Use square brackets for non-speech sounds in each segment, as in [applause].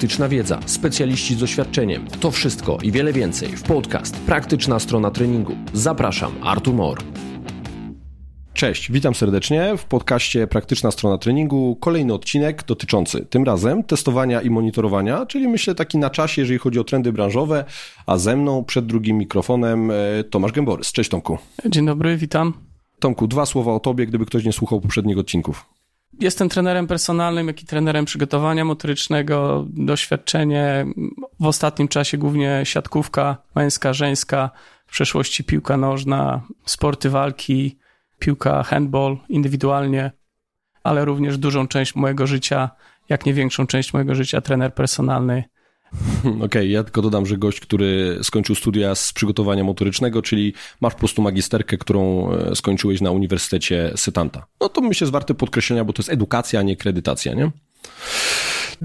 praktyczna wiedza, specjaliści z doświadczeniem. To wszystko i wiele więcej w podcast Praktyczna strona treningu. Zapraszam, Artur Mor. Cześć, witam serdecznie w podcaście Praktyczna strona treningu. Kolejny odcinek dotyczący tym razem testowania i monitorowania, czyli myślę taki na czasie, jeżeli chodzi o trendy branżowe, a ze mną przed drugim mikrofonem e, Tomasz Gęborys. Cześć Tomku. Dzień dobry, witam. Tomku, dwa słowa o tobie, gdyby ktoś nie słuchał poprzednich odcinków. Jestem trenerem personalnym, jak i trenerem przygotowania motorycznego. Doświadczenie w ostatnim czasie głównie siatkówka męska, żeńska, w przeszłości piłka nożna, sporty walki, piłka handball indywidualnie, ale również dużą część mojego życia, jak nie większą część mojego życia, trener personalny. [laughs] Okej, okay, ja tylko dodam, że gość, który skończył studia z przygotowania motorycznego, czyli masz po prostu magisterkę, którą e, skończyłeś na Uniwersytecie Sytanta. No to myślę jest warte podkreślenia, bo to jest edukacja, a nie kredytacja, nie?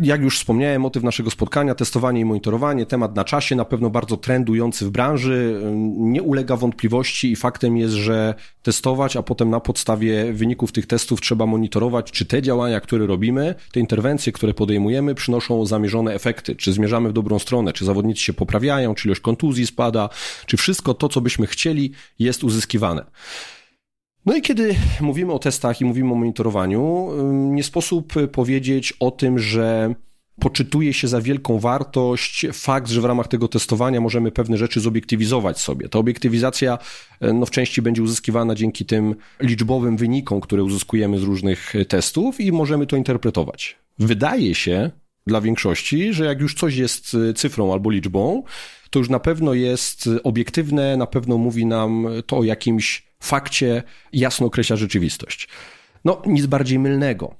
Jak już wspomniałem, motyw naszego spotkania, testowanie i monitorowanie, temat na czasie, na pewno bardzo trendujący w branży, nie ulega wątpliwości i faktem jest, że testować, a potem na podstawie wyników tych testów trzeba monitorować, czy te działania, które robimy, te interwencje, które podejmujemy, przynoszą zamierzone efekty, czy zmierzamy w dobrą stronę, czy zawodnicy się poprawiają, czy ilość kontuzji spada, czy wszystko to, co byśmy chcieli, jest uzyskiwane. No i kiedy mówimy o testach i mówimy o monitorowaniu, nie sposób powiedzieć o tym, że poczytuje się za wielką wartość fakt, że w ramach tego testowania możemy pewne rzeczy zobiektywizować sobie. Ta obiektywizacja e, no, w części będzie uzyskiwana dzięki tym liczbowym wynikom, które uzyskujemy z różnych testów i możemy to interpretować. Wydaje się dla większości, że jak już coś jest cyfrą albo liczbą, to już na pewno jest obiektywne, na pewno mówi nam to o jakimś fakcie jasno określa rzeczywistość. No, nic bardziej mylnego.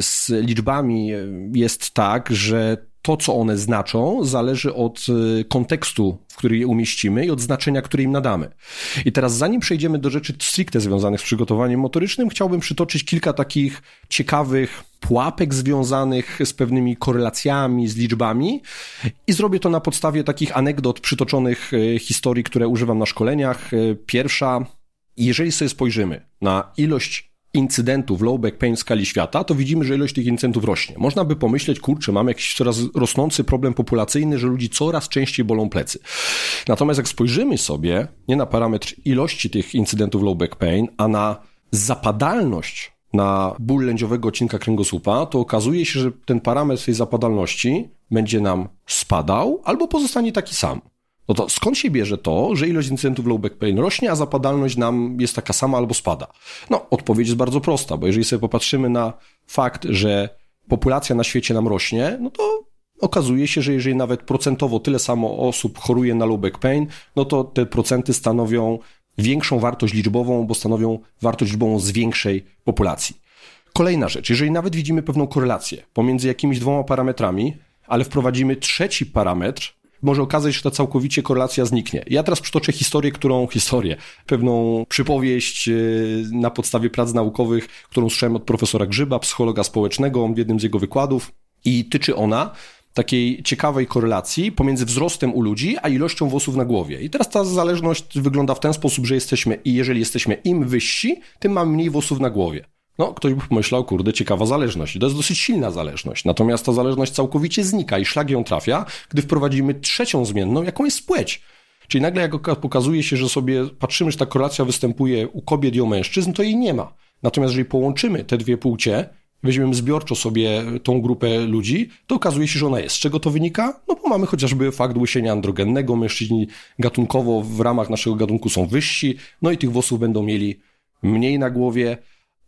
Z liczbami jest tak, że to, co one znaczą, zależy od kontekstu, w który je umieścimy i od znaczenia, które im nadamy. I teraz, zanim przejdziemy do rzeczy stricte związanych z przygotowaniem motorycznym, chciałbym przytoczyć kilka takich ciekawych pułapek związanych z pewnymi korelacjami, z liczbami i zrobię to na podstawie takich anegdot przytoczonych e, historii, które używam na szkoleniach. E, pierwsza jeżeli sobie spojrzymy na ilość incydentów low back pain w skali świata, to widzimy, że ilość tych incydentów rośnie. Można by pomyśleć, kurczę, mamy jakiś coraz rosnący problem populacyjny, że ludzi coraz częściej bolą plecy. Natomiast jak spojrzymy sobie nie na parametr ilości tych incydentów low back pain, a na zapadalność na ból lędziowego odcinka kręgosłupa, to okazuje się, że ten parametr tej zapadalności będzie nam spadał albo pozostanie taki sam. No to skąd się bierze to, że ilość incydentów low back pain rośnie, a zapadalność nam jest taka sama albo spada? No, odpowiedź jest bardzo prosta, bo jeżeli sobie popatrzymy na fakt, że populacja na świecie nam rośnie, no to okazuje się, że jeżeli nawet procentowo tyle samo osób choruje na low back pain, no to te procenty stanowią większą wartość liczbową, bo stanowią wartość liczbową z większej populacji. Kolejna rzecz, jeżeli nawet widzimy pewną korelację pomiędzy jakimiś dwoma parametrami, ale wprowadzimy trzeci parametr, może okazać że ta całkowicie korelacja zniknie. Ja teraz przytoczę historię, którą, historię, pewną przypowieść e, na podstawie prac naukowych, którą słyszałem od profesora Grzyba, psychologa społecznego w jednym z jego wykładów i tyczy ona takiej ciekawej korelacji pomiędzy wzrostem u ludzi, a ilością włosów na głowie. I teraz ta zależność wygląda w ten sposób, że jesteśmy, i jeżeli jesteśmy im wyżsi, tym mamy mniej włosów na głowie. No, ktoś by pomyślał, kurde, ciekawa zależność. To jest dosyć silna zależność. Natomiast ta zależność całkowicie znika i szlag ją trafia, gdy wprowadzimy trzecią zmienną, jaką jest płeć. Czyli nagle jak pokazuje się, że sobie patrzymy, że ta korelacja występuje u kobiet i u mężczyzn, to jej nie ma. Natomiast jeżeli połączymy te dwie płcie, weźmiemy zbiorczo sobie tą grupę ludzi, to okazuje się, że ona jest. Z czego to wynika? No bo mamy chociażby fakt łysienia androgennego. Mężczyźni gatunkowo w ramach naszego gatunku są wyżsi, no i tych włosów będą mieli mniej na głowie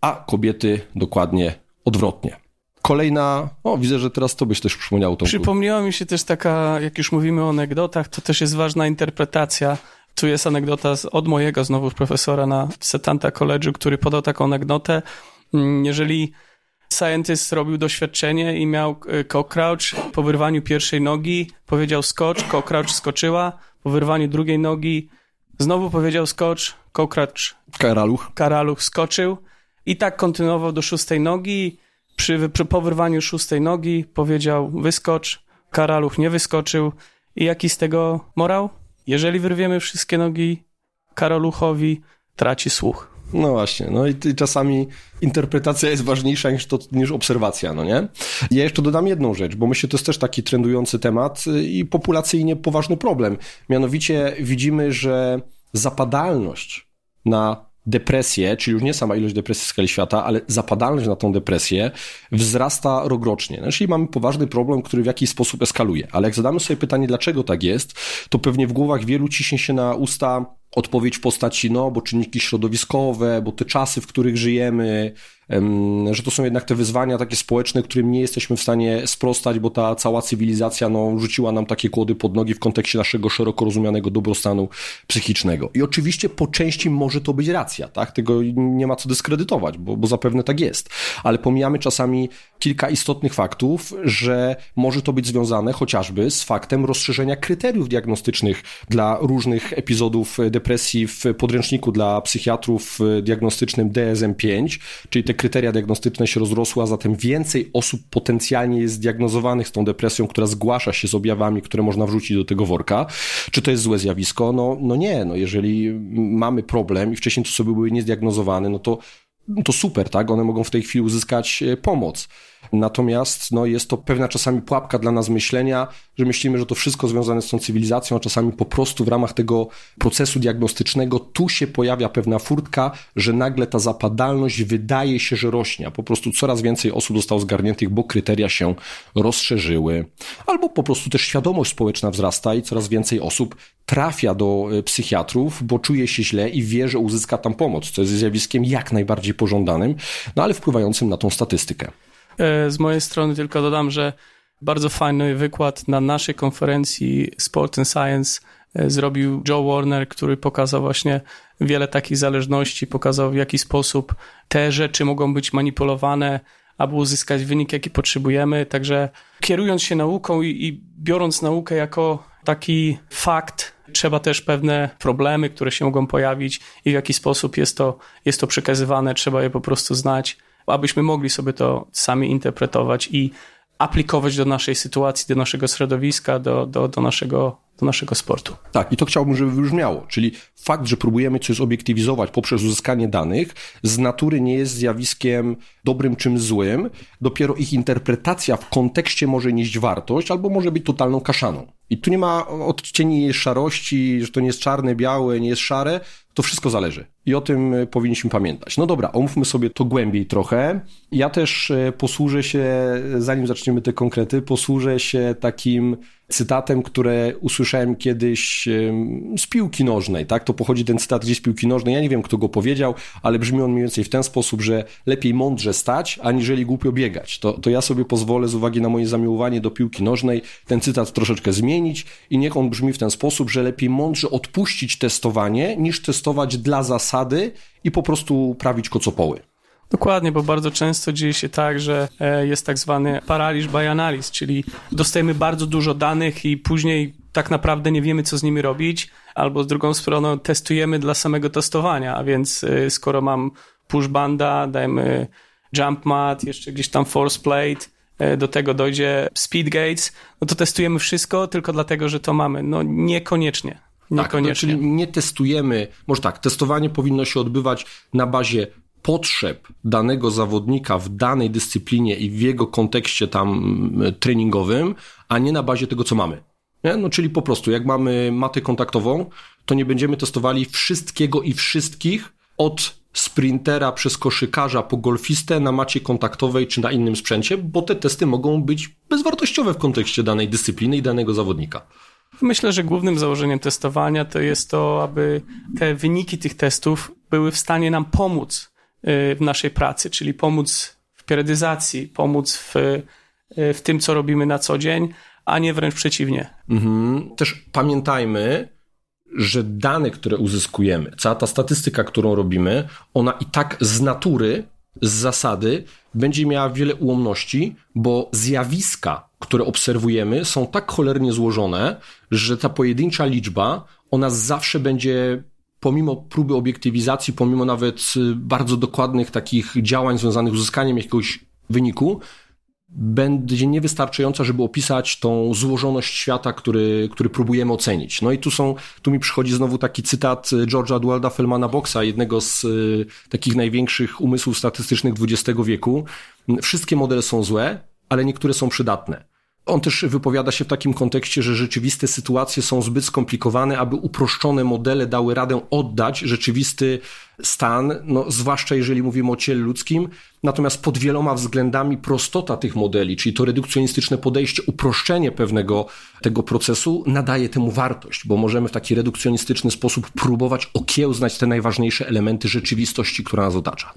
a kobiety dokładnie odwrotnie. Kolejna, o widzę, że teraz to byś też przypomniał. Tomku. Przypomniała mi się też taka, jak już mówimy o anegdotach, to też jest ważna interpretacja. Tu jest anegdota od mojego znowu profesora na Setanta College, który podał taką anegdotę. Mm, jeżeli scientist robił doświadczenie i miał e, cockcrouch, po wyrwaniu pierwszej nogi powiedział skocz, cockcrouch skoczyła, po wyrwaniu drugiej nogi znowu powiedział skocz, cockcrouch karaluch. karaluch skoczył, i tak kontynuował do szóstej nogi. Przy, przy powyrwaniu szóstej nogi powiedział wyskocz, Karaluch nie wyskoczył. I jaki z tego morał? Jeżeli wyrwiemy wszystkie nogi, Karoluchowi traci słuch. No właśnie, no i, i czasami interpretacja jest ważniejsza niż, to, niż obserwacja, no nie? Ja jeszcze dodam jedną rzecz, bo myślę, to jest też taki trendujący temat i populacyjnie poważny problem. Mianowicie widzimy, że zapadalność na depresję, czyli już nie sama ilość depresji w skali świata, ale zapadalność na tą depresję wzrasta rokrocznie. No, czyli mamy poważny problem, który w jakiś sposób eskaluje. Ale jak zadamy sobie pytanie, dlaczego tak jest, to pewnie w głowach wielu ciśnie się na usta odpowiedź w postaci, no, bo czynniki środowiskowe, bo te czasy, w których żyjemy, że to są jednak te wyzwania takie społeczne, którym nie jesteśmy w stanie sprostać, bo ta cała cywilizacja no, rzuciła nam takie kłody pod nogi w kontekście naszego szeroko rozumianego dobrostanu psychicznego. I oczywiście po części może to być racja, tak? Tego nie ma co dyskredytować, bo, bo zapewne tak jest. Ale pomijamy czasami kilka istotnych faktów, że może to być związane chociażby z faktem rozszerzenia kryteriów diagnostycznych dla różnych epizodów depresji w podręczniku dla psychiatrów diagnostycznym DSM-5, czyli te kryteria diagnostyczne się rozrosły, a zatem więcej osób potencjalnie jest zdiagnozowanych z tą depresją, która zgłasza się z objawami, które można wrzucić do tego worka. Czy to jest złe zjawisko? No, no nie, no jeżeli mamy problem i wcześniej to sobie były niezdiagnozowane, no to no to super, tak? One mogą w tej chwili uzyskać e, pomoc. Natomiast no, jest to pewna czasami pułapka dla nas myślenia, że myślimy, że to wszystko związane z tą cywilizacją, a czasami po prostu w ramach tego procesu diagnostycznego tu się pojawia pewna furtka, że nagle ta zapadalność wydaje się, że rośnie, po prostu coraz więcej osób zostało zgarniętych, bo kryteria się rozszerzyły. Albo po prostu też świadomość społeczna wzrasta i coraz więcej osób trafia do e, psychiatrów, bo czuje się źle i wie, że uzyska tam pomoc, co jest zjawiskiem jak najbardziej pożądanym, no ale wpływającym na tą statystykę. E, z mojej strony tylko dodam, że bardzo fajny wykład na naszej konferencji Sport and Science e, zrobił Joe Warner, który pokazał właśnie wiele takich zależności, pokazał w jaki sposób te rzeczy mogą być manipulowane, aby uzyskać wynik, jaki potrzebujemy. Także kierując się nauką i, i biorąc naukę jako taki fakt, trzeba też pewne problemy, które się mogą pojawić i w jaki sposób jest to, jest to przekazywane, trzeba je po prostu znać abyśmy mogli sobie to sami interpretować i aplikować do naszej sytuacji, do naszego środowiska, do, do, do, naszego, do naszego sportu. Tak, i to chciałbym, żeby wybrzmiało. Czyli fakt, że próbujemy coś zobiektywizować poprzez uzyskanie danych, z natury nie jest zjawiskiem dobrym czym złym. Dopiero ich interpretacja w kontekście może nieść wartość, albo może być totalną kaszaną. I tu nie ma odcieni szarości, że to nie jest czarne, białe, nie jest szare, to wszystko zależy. I o tym e, powinniśmy pamiętać. No dobra, omówmy sobie to głębiej trochę. Ja też e, posłużę się, zanim zaczniemy te konkrety, posłużę się takim cytatem, które usłyszałem kiedyś z piłki nożnej, tak? To pochodzi ten cytat gdzieś z piłki nożnej. Ja nie wiem, kto go powiedział, ale brzmi on mniej więcej w ten sposób, że lepiej mądrze stać, aniżeli głupio biegać. To, to ja sobie pozwolę z uwagi na moje zamiłowanie do piłki nożnej ten cytat troszeczkę zmienić i niech on brzmi w ten sposób, że lepiej mądrze odpuścić testowanie, niż testować dla zasady i po prostu prawić kocopoły. Dokładnie, bo bardzo często dzieje się tak, że e, jest tak zwany paraliż by analyz, czyli dostajemy bardzo dużo danych i później tak naprawdę nie wiemy, co z nimi robić, albo z drugą stroną testujemy dla samego testowania, a więc e, skoro mam push banda, dajmy jump mat, jeszcze gdzieś tam force plate, e, do tego dojdzie speed gates, no to testujemy wszystko tylko dlatego, że to mamy. No niekoniecznie. Niekoniecznie. Tak, czyli nie testujemy, może tak, testowanie powinno się odbywać na bazie potrzeb danego zawodnika w danej dyscyplinie i w jego kontekście tam treningowym, a nie na bazie tego, co mamy. Nie? No, czyli po prostu, jak mamy matę kontaktową, to nie będziemy testowali wszystkiego i wszystkich od sprintera przez koszykarza po golfistę na macie kontaktowej czy na innym sprzęcie, bo te testy mogą być bezwartościowe w kontekście danej dyscypliny i danego zawodnika. Myślę, że głównym założeniem testowania to jest to, aby te wyniki tych testów były w stanie nam pomóc w naszej pracy, czyli pomóc w periodyzacji, pomóc w, w tym, co robimy na co dzień, a nie wręcz przeciwnie. Mhm. Też pamiętajmy, że dane, które uzyskujemy, cała ta statystyka, którą robimy, ona i tak z natury, z zasady, będzie miała wiele ułomności, bo zjawiska, które obserwujemy, są tak cholernie złożone, że ta pojedyncza liczba, ona zawsze będzie pomimo próby obiektywizacji, pomimo nawet y, bardzo dokładnych takich działań związanych z uzyskaniem jakiegoś wyniku, będzie niewystarczająca, żeby opisać tą złożoność świata, który, który próbujemy ocenić. No i tu są, tu mi przychodzi znowu taki cytat George'a Dualda Fellmana Boxa, jednego z y, takich największych umysłów statystycznych XX wieku. Wszystkie modele są złe, ale niektóre są przydatne. On też wypowiada się w takim kontekście, że rzeczywiste sytuacje są zbyt skomplikowane, aby uproszczone modele dały radę oddać rzeczywisty stan, no, zwłaszcza jeżeli mówimy o ciele ludzkim. Natomiast pod wieloma względami prostota tych modeli, czyli to redukcjonistyczne podejście, uproszczenie pewnego tego procesu nadaje temu wartość, bo możemy w taki redukcjonistyczny sposób próbować okiełznać te najważniejsze elementy rzeczywistości, która nas otacza.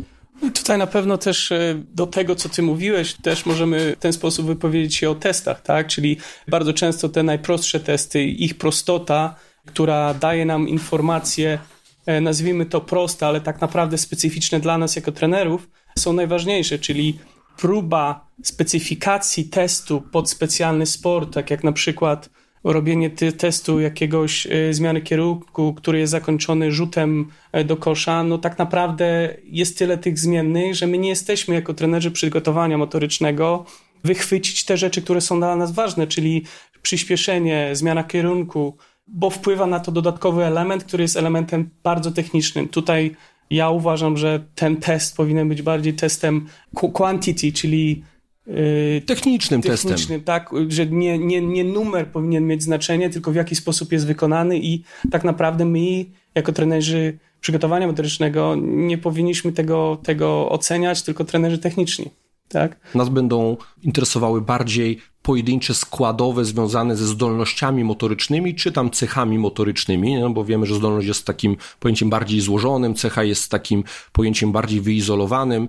Tutaj na pewno też e, do tego, co ty mówiłeś, też możemy w ten sposób wypowiedzieć się o testach, tak? Czyli bardzo często te najprostsze testy, ich prostota, która daje nam informacje, e, nazwijmy to proste, ale tak naprawdę specyficzne dla nas jako trenerów, są najważniejsze, czyli próba specyfikacji testu pod specjalny sport, tak jak na przykład robienie testu jakiegoś e, zmiany kierunku, który jest zakończony rzutem e, do kosza, no tak naprawdę jest tyle tych zmiennych, że my nie jesteśmy jako trenerzy przygotowania motorycznego wychwycić te rzeczy, które są dla nas ważne, czyli przyspieszenie, zmiana kierunku, bo wpływa na to dodatkowy element, który jest elementem bardzo technicznym. Tutaj ja uważam, że ten test powinien być bardziej testem quantity, czyli technicznym, technicznym testem. tak, że nie, nie, nie numer powinien mieć znaczenie, tylko w jaki sposób jest wykonany i tak naprawdę my, jako trenerzy przygotowania motorycznego, nie powinniśmy tego, tego oceniać, tylko trenerzy techniczni. Tak? Nas będą interesowały bardziej pojedyncze składowe związane ze zdolnościami motorycznymi, czy tam cechami motorycznymi, no bo wiemy, że zdolność jest takim pojęciem bardziej złożonym, cecha jest takim pojęciem bardziej wyizolowanym,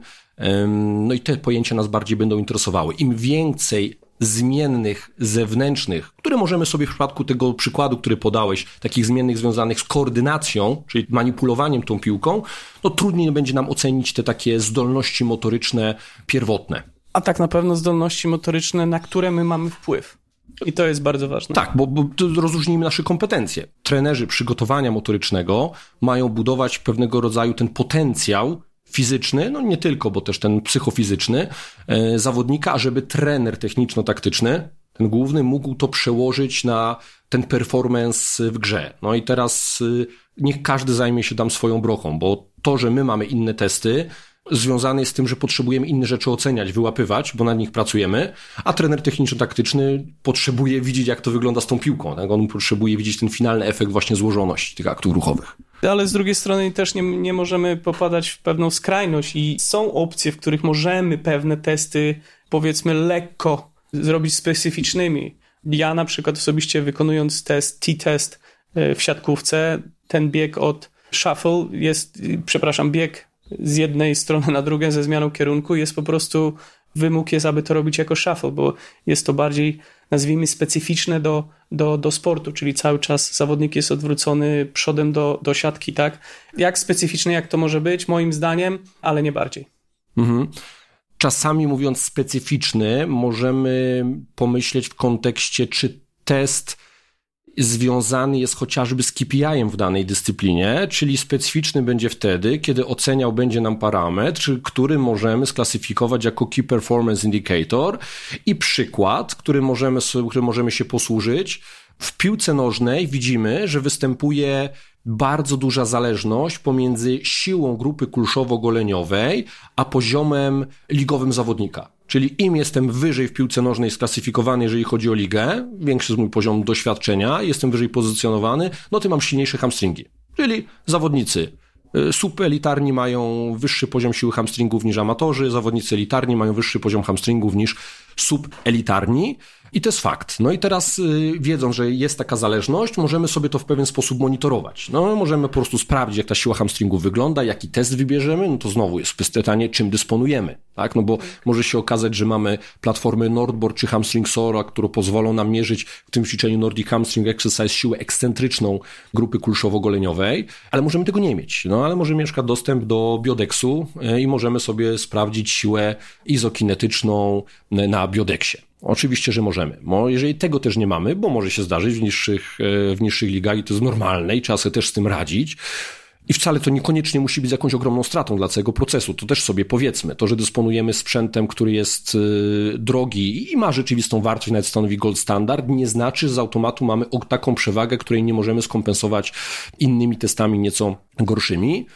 no i te pojęcia nas bardziej będą interesowały. Im więcej zmiennych zewnętrznych, które możemy sobie w przypadku tego przykładu, który podałeś, takich zmiennych związanych z koordynacją, czyli manipulowaniem tą piłką, no trudniej będzie nam ocenić te takie zdolności motoryczne pierwotne. A tak na pewno zdolności motoryczne, na które my mamy wpływ. I to jest bardzo ważne. Tak, bo, bo rozróżnijmy nasze kompetencje. Trenerzy przygotowania motorycznego mają budować pewnego rodzaju ten potencjał fizyczny, no nie tylko, bo też ten psychofizyczny e, zawodnika, ażeby trener techniczno-taktyczny, ten główny, mógł to przełożyć na ten performance w grze. No i teraz e, niech każdy zajmie się tam swoją brochą, bo to, że my mamy inne testy, związane jest z tym, że potrzebujemy inne rzeczy oceniać, wyłapywać, bo nad nich pracujemy, a trener techniczno-taktyczny potrzebuje widzieć, jak to wygląda z tą piłką. Tak? On potrzebuje widzieć ten finalny efekt właśnie złożoności tych aktów ruchowych. Ale z drugiej strony też nie, nie możemy popadać w pewną skrajność i są opcje, w których możemy pewne testy, powiedzmy, lekko zrobić specyficznymi. Ja na przykład osobiście wykonując test, T-test e, w siatkówce, ten bieg od shuffle jest, przepraszam, bieg z jednej strony na drugą ze zmianą kierunku jest po prostu wymóg jest, aby to robić jako shuffle, bo jest to bardziej, nazwijmy, specyficzne do, do, do sportu, czyli cały czas zawodnik jest odwrócony przodem do, do siatki, tak? Jak specyficzne jak to może być? Moim zdaniem, ale nie bardziej. Mhm. Czasami mówiąc specyficzny, możemy pomyśleć w kontekście, czy test związany jest chociażby z KPI-em w danej dyscyplinie, czyli specyficzny będzie wtedy, kiedy oceniał będzie nam parametr, który możemy sklasyfikować jako Key Performance Indicator i przykład, który możemy, który możemy się posłużyć. W piłce nożnej widzimy, że występuje bardzo duża zależność pomiędzy siłą grupy kulszowo-goleniowej a poziomem ligowym zawodnika. Czyli im jestem wyżej w piłce nożnej sklasyfikowany, jeżeli chodzi o ligę, większy jest mój poziom doświadczenia, jestem wyżej pozycjonowany, no tym mam silniejsze hamstringi. Czyli zawodnicy y, subelitarni mają wyższy poziom siły hamstringów niż amatorzy, zawodnicy elitarni mają wyższy poziom hamstringów niż subelitarni. I to jest fakt. No i teraz y, wiedząc, że jest taka zależność, możemy sobie to w pewien sposób monitorować. No, możemy po prostu sprawdzić, jak ta siła hamstringu wygląda, jaki test wybierzemy, no to znowu jest pytanie, czym dysponujemy, tak? No bo może się okazać, że mamy platformy Nordboard czy Hamstring Sora, które pozwolą nam mierzyć w tym ćwiczeniu Nordic Hamstring Exercise siłę ekscentryczną grupy kulszowo-goleniowej, ale możemy tego nie mieć. No, ale możemy mieć dostęp do biodeksu y, i możemy sobie sprawdzić siłę izokinetyczną y, na biodeksie. Oczywiście, że możemy. Bo jeżeli tego też nie mamy, bo może się zdarzyć w niższych, e, w niższych ligach i to jest normalne i trzeba sobie też z tym radzić, I wcale to niekoniecznie musi być jakąś ogromną stratą dla całego procesu. To też sobie powiedzmy. To, że dysponujemy sprzętem, który jest y, drogi i ma rzeczywistą wartość, nawet stanowi gold standard, nie znaczy, że z automatu mamy taką przewagę, której nie możemy skompensować innymi testami nieco gorszymi.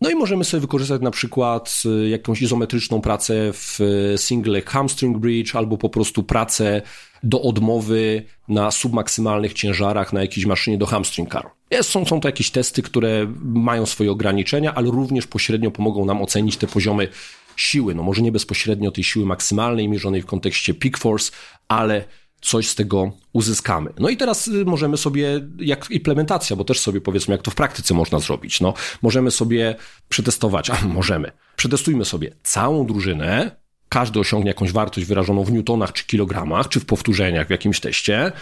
No i możemy sobie wykorzystać na przykład y, jakąś izometryczną pracę w y, single hamstring bridge albo po prostu pracę do odmowy na submaksymalnych ciężarach na jakiejś maszynie do hamstring car. Jest, są, są to jakieś testy, które mają swoje ograniczenia, ale również pośrednio pomogą nam ocenić te poziomy siły. No może nie bezpośrednio tej siły maksymalnej mierzonej w kontekście peak force, ale coś z tego uzyskamy. No i teraz y, możemy sobie, jak implementacja, bo też sobie powiedzmy, jak to w praktyce można zrobić. No, możemy sobie przetestować, [laughs] a możemy. Przetestujmy sobie całą drużynę, każdy osiągnie jakąś wartość wyrażoną w newtonach czy kilogramach, czy w powtórzeniach w jakimś teście.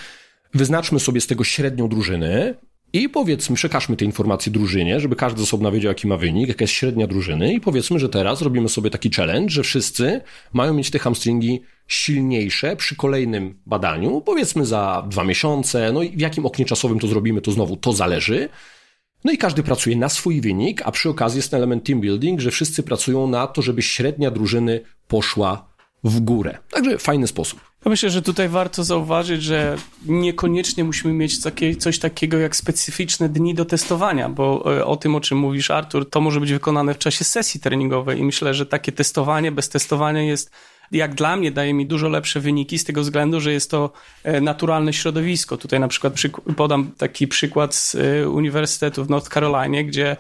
Wyznaczmy sobie z tego średnią drużyny i powiedzmy, przekażmy te informacje drużynie, żeby każdy z osobna wiedział, jaki ma wynik, jaka jest średnia drużyny i powiedzmy, że teraz robimy sobie taki challenge, że wszyscy mają mieć te hamstringi silniejsze przy kolejnym badaniu, powiedzmy za dwa miesiące, no i w jakim oknie czasowym to zrobimy, to znowu to zależy. No i każdy pracuje na swój wynik, a przy okazji jest ten element team building, że wszyscy pracują na to, żeby średnia drużyny poszła w górę. Także fajny sposób. Myślę, że tutaj warto zauważyć, że niekoniecznie musimy mieć takie, coś takiego jak specyficzne dni do testowania, bo e, o tym, o czym mówisz, Artur, to może być wykonane w czasie sesji treningowej i myślę, że takie testowanie bez testowania jest jak dla mnie daje mi dużo lepsze wyniki z tego względu, że jest to e, naturalne środowisko. Tutaj na przykład podam taki przykład z e, Uniwersytetu w North Carolina, gdzie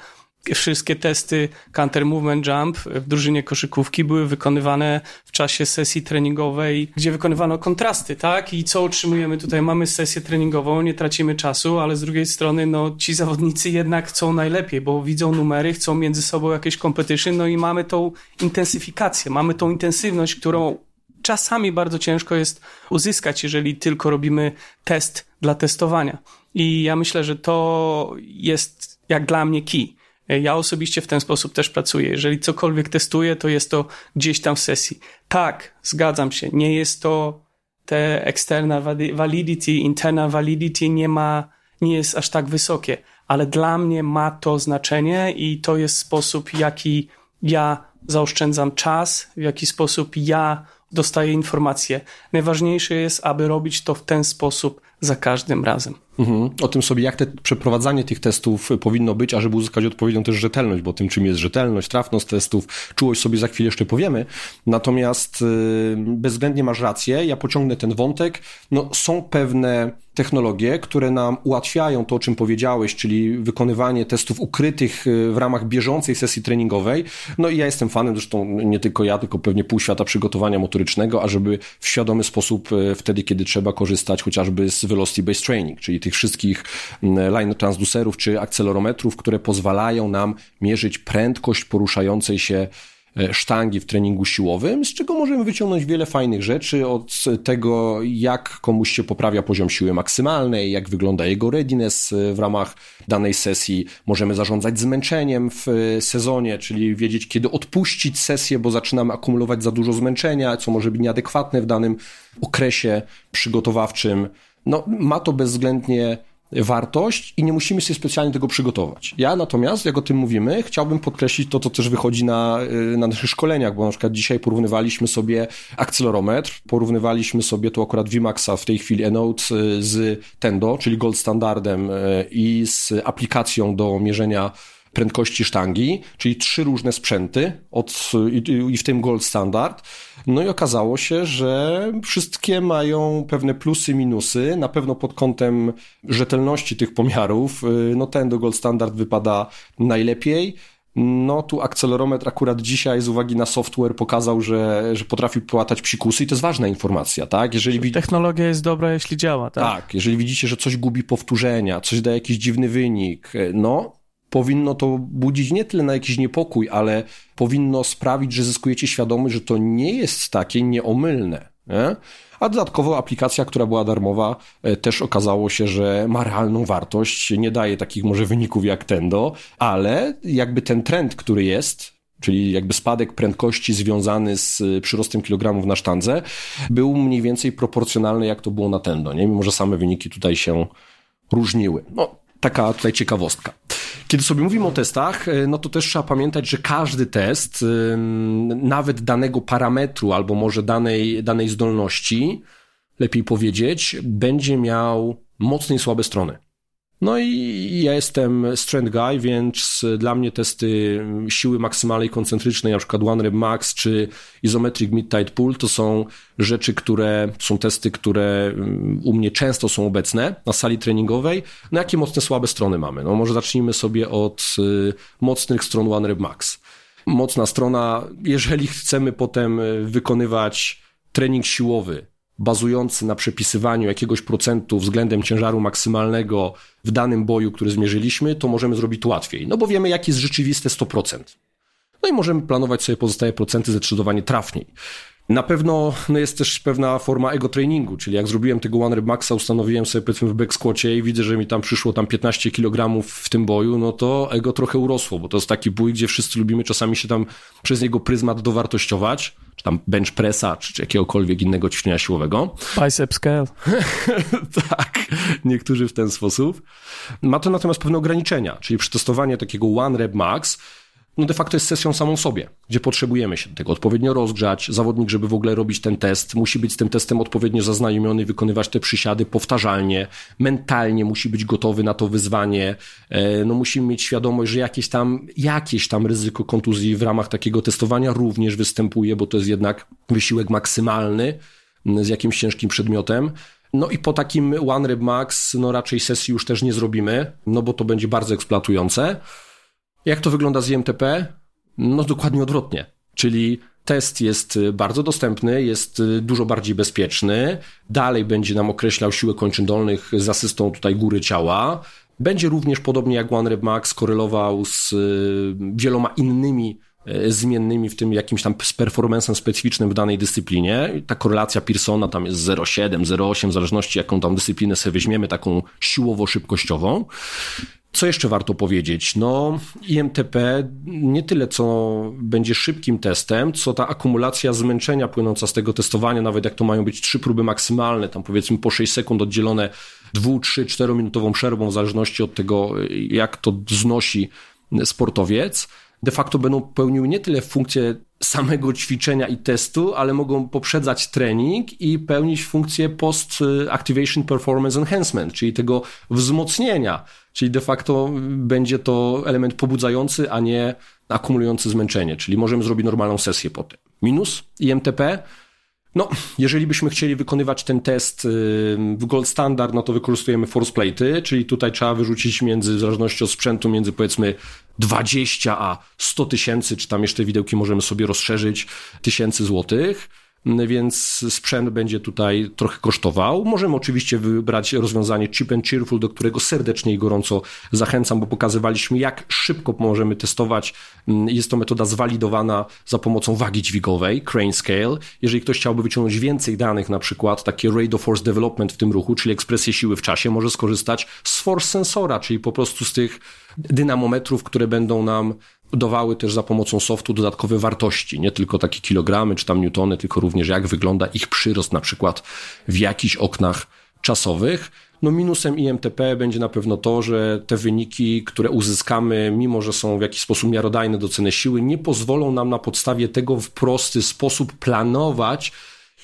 wszystkie testy counter movement jump w drużynie koszykówki były wykonywane w czasie sesji treningowej, gdzie wykonywano kontrasty, tak? I co otrzymujemy tutaj? Mamy sesję treningową, nie tracimy czasu, ale z drugiej strony, no, ci zawodnicy jednak chcą najlepiej, bo widzą numery, chcą między sobą jakieś competition, no i mamy tą intensyfikację, mamy tą intensywność, którą czasami bardzo ciężko jest uzyskać, jeżeli tylko robimy test dla testowania. I ja myślę, że to jest jak dla mnie key ja osobiście w ten sposób też pracuję. Jeżeli cokolwiek testuję, to jest to gdzieś tam w sesji. Tak, zgadzam się. Nie jest to te external validity, internal validity nie ma, nie jest aż tak wysokie, ale dla mnie ma to znaczenie i to jest sposób, jaki ja zaoszczędzam czas, w jaki sposób ja dostaję informacje. Najważniejsze jest, aby robić to w ten sposób za każdym razem. Mhm. O tym sobie, jak te przeprowadzanie tych testów powinno być, ażeby uzyskać odpowiednią też rzetelność, bo tym czym jest rzetelność, trafność testów, czułość sobie za chwilę jeszcze powiemy. Natomiast yy, bezwzględnie masz rację, ja pociągnę ten wątek. No, są pewne technologie, które nam ułatwiają to, o czym powiedziałeś, czyli wykonywanie testów ukrytych y, w ramach bieżącej sesji treningowej. No i ja jestem fanem, zresztą nie tylko ja, tylko pewnie pół świata przygotowania motorycznego, ażeby w świadomy sposób y, wtedy, kiedy trzeba korzystać chociażby z velocity based training, czyli tych wszystkich mm, line transducerów czy akcelerometrów, które pozwalają nam mierzyć prędkość poruszającej się e, sztangi w treningu siłowym, z czego możemy wyciągnąć wiele fajnych rzeczy od tego, jak komuś się poprawia poziom siły maksymalnej, jak wygląda jego readiness e, w ramach danej sesji. Możemy zarządzać zmęczeniem w e, sezonie, czyli wiedzieć, kiedy odpuścić sesję, bo zaczynamy akumulować za dużo zmęczenia, co może być nieadekwatne w danym okresie przygotowawczym no, ma to bezwzględnie wartość i nie musimy sobie specjalnie tego przygotować. Ja natomiast, jak o tym mówimy, chciałbym podkreślić to, co też wychodzi na, y, na naszych szkoleniach, bo na przykład dzisiaj porównywaliśmy sobie akcelerometr, porównywaliśmy sobie tu akurat VMAXa w tej chwili Enote y, z Tendo, czyli gold standardem y, i z aplikacją do mierzenia prędkości sztangi, czyli trzy różne sprzęty od, i, i w tym gold standard. No i okazało się, że wszystkie mają pewne plusy, minusy. Na pewno pod kątem rzetelności tych pomiarów, y, no ten do gold standard wypada najlepiej. No tu akcelerometr akurat dzisiaj z uwagi na software pokazał, że, że potrafi płatać psikusy i to jest ważna informacja, tak? Jeżeli Technologia jest dobra, jeśli działa, tak? Tak, jeżeli widzicie, że coś gubi powtórzenia, coś daje jakiś dziwny wynik, no powinno to budzić nie tyle na jakiś niepokój, ale powinno sprawić, że zyskujecie świadomość, że to nie jest takie nieomylne. Nie? A dodatkowo aplikacja, która była darmowa, e, też okazało się, że ma realną wartość, nie daje takich może wyników jak Tendo, ale jakby ten trend, który jest, czyli jakby spadek prędkości związany z e, przyrostem kilogramów na sztandze, był mniej więcej proporcjonalny jak to było na Tendo, nie? mimo że same wyniki tutaj się różniły. No, taka tutaj ciekawostka. Kiedy sobie mówimy o testach, e, no to też trzeba pamiętać, że każdy test, nawet danego parametru albo może danej, danej zdolności, lepiej powiedzieć, będzie miał mocne i słabe strony. No i ja jestem strength guy, więc dla mnie testy siły maksymalnej koncentrycznej, na przykład One Rep Max czy Isometric Mid-Tight Pull, to są rzeczy, które są testy, które mm, u mnie często są obecne na sali treningowej. No jakie mocne, słabe strony mamy? No może zacznijmy sobie od y, mocnych stron One Rep Max. Mocna strona, jeżeli chcemy potem y, wykonywać trening siłowy, bazujący na przepisywaniu jakiegoś procentu względem ciężaru maksymalnego w danym boju, który zmierzyliśmy, to możemy zrobić to łatwiej. No bo wiemy, jakie jest rzeczywiste 100%. No i możemy planować sobie pozostałe procenty zdecydowanie trafniej. Na pewno no jest też pewna forma ego trainingu, czyli jak zrobiłem tego One Rep Maxa, ustanowiłem sobie powiedzmy w back squacie i widzę, że mi tam przyszło tam 15 kg w tym boju, no to ego trochę urosło, bo to jest taki bój, gdzie wszyscy lubimy czasami się tam przez niego pryzmat dowartościować, czy tam bench pressa, czy, czy jakiegokolwiek innego ćwiczenia siłowego. Bicep scale. [laughs] tak, niektórzy w ten sposób. Ma to natomiast pewne ograniczenia, czyli przetestowanie takiego One Rep Max no de facto jest sesją samą sobie, gdzie potrzebujemy się do tego odpowiednio rozgrzać. Zawodnik, żeby w ogóle robić ten test, musi być z tym testem odpowiednio zaznajomiony, wykonywać te przysiady powtarzalnie, mentalnie musi być gotowy na to wyzwanie. E, no musimy mieć świadomość, że jakieś tam, jakieś tam ryzyko kontuzji w ramach takiego testowania również występuje, bo to jest jednak wysiłek maksymalny z jakimś ciężkim przedmiotem. No i po takim One Rep Max, no raczej sesji już też nie zrobimy, no bo to będzie bardzo eksploatujące. Jak to wygląda z IMTP? No dokładnie odwrotnie. Czyli test jest y, bardzo dostępny, jest y, dużo bardziej bezpieczny. Dalej będzie nam określał siłę kończyn dolnych z asystą tutaj góry ciała. Będzie również podobnie jak OneRep Max korelował z y, wieloma innymi zmiennymi, w tym jakimś tam z performancem specyficznym w danej dyscyplinie. Ta korelacja Pearsona tam jest 0,7, 0,8, w zależności jaką tam dyscyplinę sobie weźmiemy, taką siłowo-szybkościową. Co jeszcze warto powiedzieć? No, IMTP nie tyle co będzie szybkim testem, co ta akumulacja zmęczenia płynąca z tego testowania, nawet jak to mają być trzy próby maksymalne, tam powiedzmy po 6 sekund oddzielone 2, 3, 4 minutową przerwą, w zależności od tego, jak to znosi sportowiec, de facto będą pełniły nie tyle funkcję samego ćwiczenia i testu, ale mogą poprzedzać trening i pełnić funkcję post-activation performance enhancement, czyli tego wzmocnienia Czyli de facto będzie to element pobudzający, a nie akumulujący zmęczenie, czyli możemy zrobić normalną sesję po tym. Minus IMTP. No, jeżeli byśmy chcieli wykonywać ten test y, w gold standard, no to wykorzystujemy force plate'y, czyli tutaj trzeba wyrzucić między, w zależności od sprzętu, między powiedzmy 20 a 100 tysięcy, czy tam jeszcze widełki możemy sobie rozszerzyć, tysięcy złotych więc sprzęt będzie tutaj trochę kosztował. Możemy oczywiście wybrać rozwiązanie cheap and cheerful, do którego serdecznie i gorąco zachęcam, bo pokazywaliśmy, jak szybko możemy testować. Jest to metoda zwalidowana za pomocą wagi dźwigowej, crane scale. Jeżeli ktoś chciałby wyciągnąć więcej danych, na przykład takie rate of force development w tym ruchu, czyli ekspresję siły w czasie, może skorzystać z force sensora, czyli po prostu z tych dynamometrów, które będą nam dawały też za pomocą softu dodatkowe wartości, nie tylko takie kilogramy czy tam newtony, tylko również jak wygląda ich przyrost na przykład w jakichś oknach czasowych. No minusem IMTP będzie na pewno to, że te wyniki, które uzyskamy, mimo że są w jakiś sposób miarodajne do ceny siły, nie pozwolą nam na podstawie tego w prosty sposób planować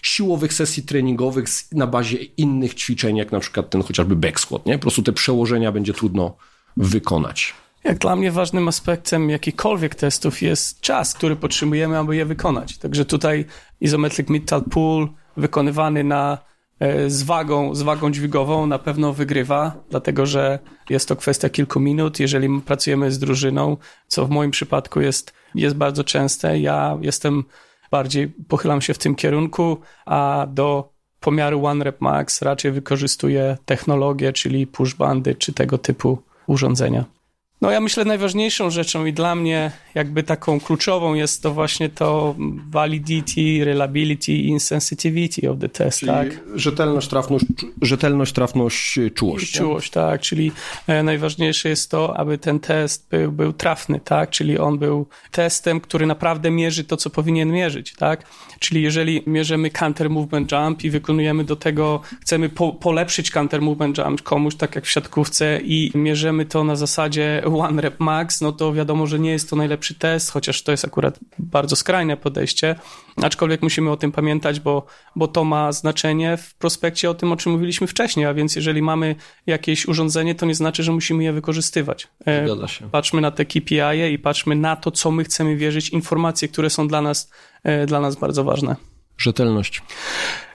siłowych sesji treningowych na bazie innych ćwiczeń, jak na przykład ten chociażby back squat, nie? Po prostu te przełożenia będzie trudno wykonać. Jak dla mnie ważnym aspektem jakichkolwiek testów jest czas, który potrzebujemy, aby je wykonać. Także tutaj isometric mid pull wykonywany na e, z wagą, z wagą dźwigową na pewno wygrywa, dlatego że jest to kwestia kilku minut. Jeżeli pracujemy z drużyną, co w moim przypadku jest, jest bardzo częste, ja jestem bardziej, pochylam się w tym kierunku, a do pomiaru One Rep Max raczej wykorzystuję technologię, czyli push bandy czy tego typu urządzenia. No ja myślę najważniejszą rzeczą i dla mnie jakby taką kluczową jest to właśnie to validity, reliability i sensitivity of the test, Czyli tak? rzetelność, trafność, rzetelność, trafność, czułość. Czułość, tak, czyli e, najważniejsze jest to, aby ten test był, był trafny, tak, czyli on był testem, który naprawdę mierzy to, co powinien mierzyć, tak, czyli jeżeli mierzymy counter movement jump i wykonujemy do tego, chcemy po, polepszyć counter movement jump komuś, tak jak w siatkówce i mierzymy to na zasadzie one rep max, no to wiadomo, że nie jest to najlepszy test, chociaż to jest akurat bardzo skrajne podejście, aczkolwiek musimy o tym pamiętać, bo, bo to ma znaczenie w prospekcie o tym, o czym mówiliśmy wcześniej, a więc jeżeli mamy jakieś urządzenie, to nie znaczy, że musimy je wykorzystywać. E, Zgadza się. Patrzmy na te KPI -e i patrzmy na to, co my chcemy wierzyć, informacje, które są dla nas, e, dla nas bardzo ważne. Rzetelność.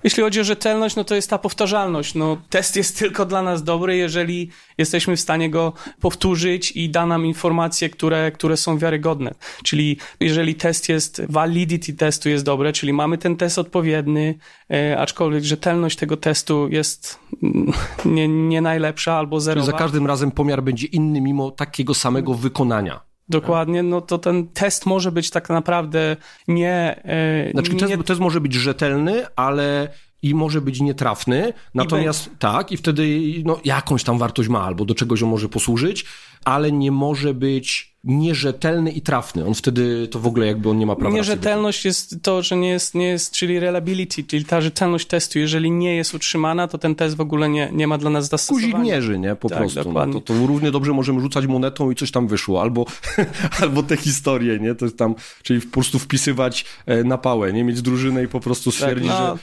Jeśli chodzi o rzetelność, no to jest ta powtarzalność. No, test jest tylko dla nas dobry, jeżeli jesteśmy w stanie go powtórzyć i da nam informacje, które, które są wiarygodne. Czyli jeżeli test jest, validity testu jest dobre, czyli mamy ten test odpowiedni, e, aczkolwiek rzetelność tego testu jest mm, nie, nie najlepsza albo zerowa. Czyli za każdym razem pomiar będzie inny mimo takiego samego wykonania. Dokładnie, no to ten test może być tak naprawdę nie... E, Znaczy nie, test, test może być rzetelny, ale i może być nietrafny, natomiast tak, i wtedy no, jakąś tam wartość ma, albo do czegoś on może posłużyć, ale nie może być nierzetelny i trafny. On wtedy to w ogóle jakby on nie ma prawa. Nierzetelność jest to, że nie jest, nie jest, czyli reliability, czyli ta rzetelność testu. Jeżeli nie jest utrzymana, to ten test w ogóle nie, nie ma dla nas zastosowania. Guzik mierzy, nie? Po tak, prostu. Dokładnie. No, to, to równie dobrze możemy rzucać monetą i coś tam wyszło. Albo, [laughs] albo te historie, nie? To jest tam, czyli po prostu wpisywać e, na pałę, nie? Mieć drużynę i po prostu stwierdzić, tak, no. że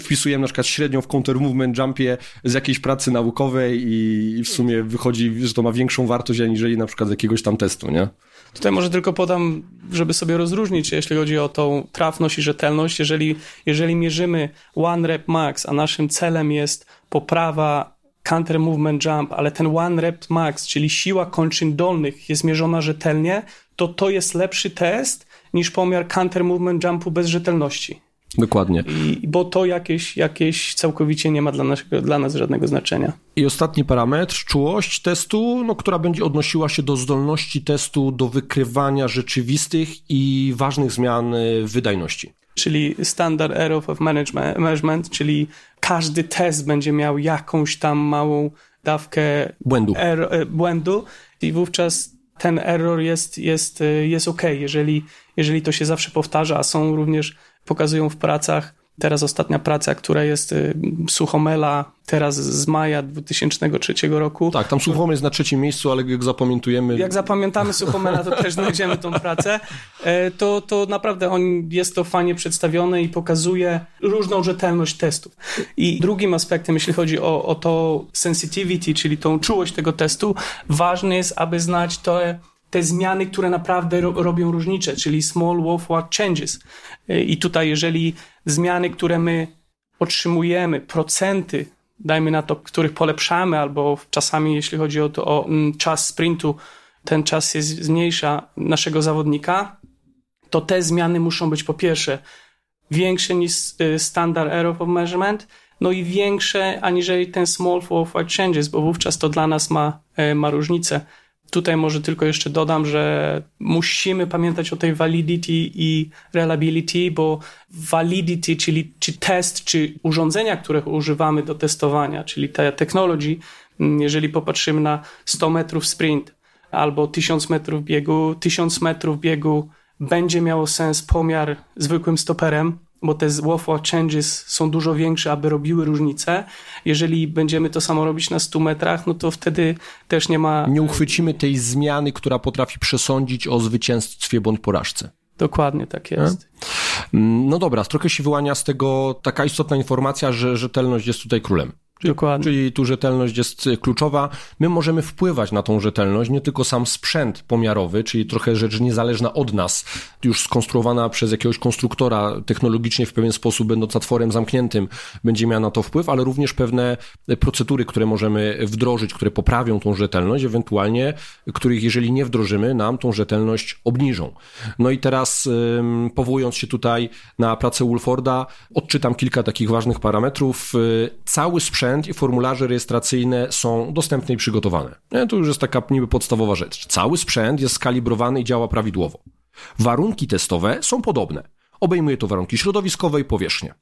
wpisujemy na przykład średnią w counter movement jumpie z jakiejś pracy naukowej i, w sumie wychodzi, że to ma większą wartość aniżeli na przykład z jakiegoś tam testu, nie? Tutaj może tylko podam, żeby sobie rozróżnić, jeśli chodzi o tą trafność i rzetelność. Jeżeli, jeżeli mierzymy one rep max, a naszym celem jest poprawa counter movement jump, ale ten one rep max, czyli siła kończyn dolnych jest mierzona rzetelnie, to to jest lepszy test niż pomiar counter movement jumpu bez rzetelności. Dokładnie. I, bo to jakieś, jakieś całkowicie nie ma dla, naszego, dla nas żadnego znaczenia. I ostatni parametr, czułość testu, no, która będzie odnosiła się do zdolności testu do wykrywania rzeczywistych i ważnych zmian y, wydajności. Czyli standard error of management, management, czyli każdy test będzie miał jakąś tam małą dawkę błędu, er, błędu i wówczas ten error jest, jest, y, jest ok, jeżeli, jeżeli to się zawsze powtarza, a są również pokazują w pracach. Teraz ostatnia praca, która jest y, Suchomela, teraz z maja 2003 roku. Tak, tam Suchomel jest na trzecim miejscu, ale jak zapamiętujemy... Jak zapamiętamy Suchomela, to też znajdziemy tą pracę. E, to, to naprawdę on, jest to fajnie przedstawione i pokazuje różną rzetelność testów. I drugim aspektem, jeśli chodzi o, o to sensitivity, czyli tą czułość tego testu, ważne jest, aby znać to te zmiany, które naprawdę ro robią różnicę, czyli small worthwhile changes. I tutaj, jeżeli zmiany, które my otrzymujemy, procenty, dajmy na to, których polepszamy, albo czasami, jeśli chodzi o, to, o mm, czas sprintu, ten czas jest zmniejsza naszego zawodnika, to te zmiany muszą być po pierwsze większe niż y, standard error of measurement, no i większe aniżeli ten small worthwhile changes, bo wówczas to dla nas ma, e, ma różnicę. Tutaj może tylko jeszcze dodam, że musimy pamiętać o tej validity i reliability, bo validity, czyli czy test, czy urządzenia, których używamy do testowania, czyli te technology, mm, jeżeli popatrzymy na 100 metrów sprint albo 1000 metrów biegu, 1000 metrów biegu będzie miało sens pomiar zwykłym stoperem, bo te worthwhile changes są dużo większe, aby robiły różnicę. Jeżeli będziemy to samo robić na 100 metrach, no to wtedy też nie ma... Nie uchwycimy tej zmiany, która potrafi przesądzić o zwycięstwie bądź porażce. Dokładnie tak jest. No dobra, trochę się wyłania z tego taka istotna informacja, że rzetelność jest tutaj królem. Dokładnie. Czyli tu rzetelność jest kluczowa. My możemy wpływać na tą rzetelność, nie tylko sam sprzęt pomiarowy, czyli trochę rzecz niezależna od nas, już skonstruowana przez jakiegoś konstruktora technologicznie w pewien sposób, będąc zatworem zamkniętym, będzie miała na to wpływ, ale również pewne procedury, które możemy wdrożyć, które poprawią tą rzetelność, ewentualnie których jeżeli nie wdrożymy, nam tą rzetelność obniżą. No i teraz powołując się tutaj na pracę Wolforda, odczytam kilka takich ważnych parametrów. Cały sprzęt sprzęt i formularze rejestracyjne są dostępne i przygotowane. To już jest taka niby podstawowa rzecz. Cały sprzęt jest skalibrowany i działa prawidłowo. Warunki testowe są podobne. Obejmuje to warunki środowiskowe i powierzchnie.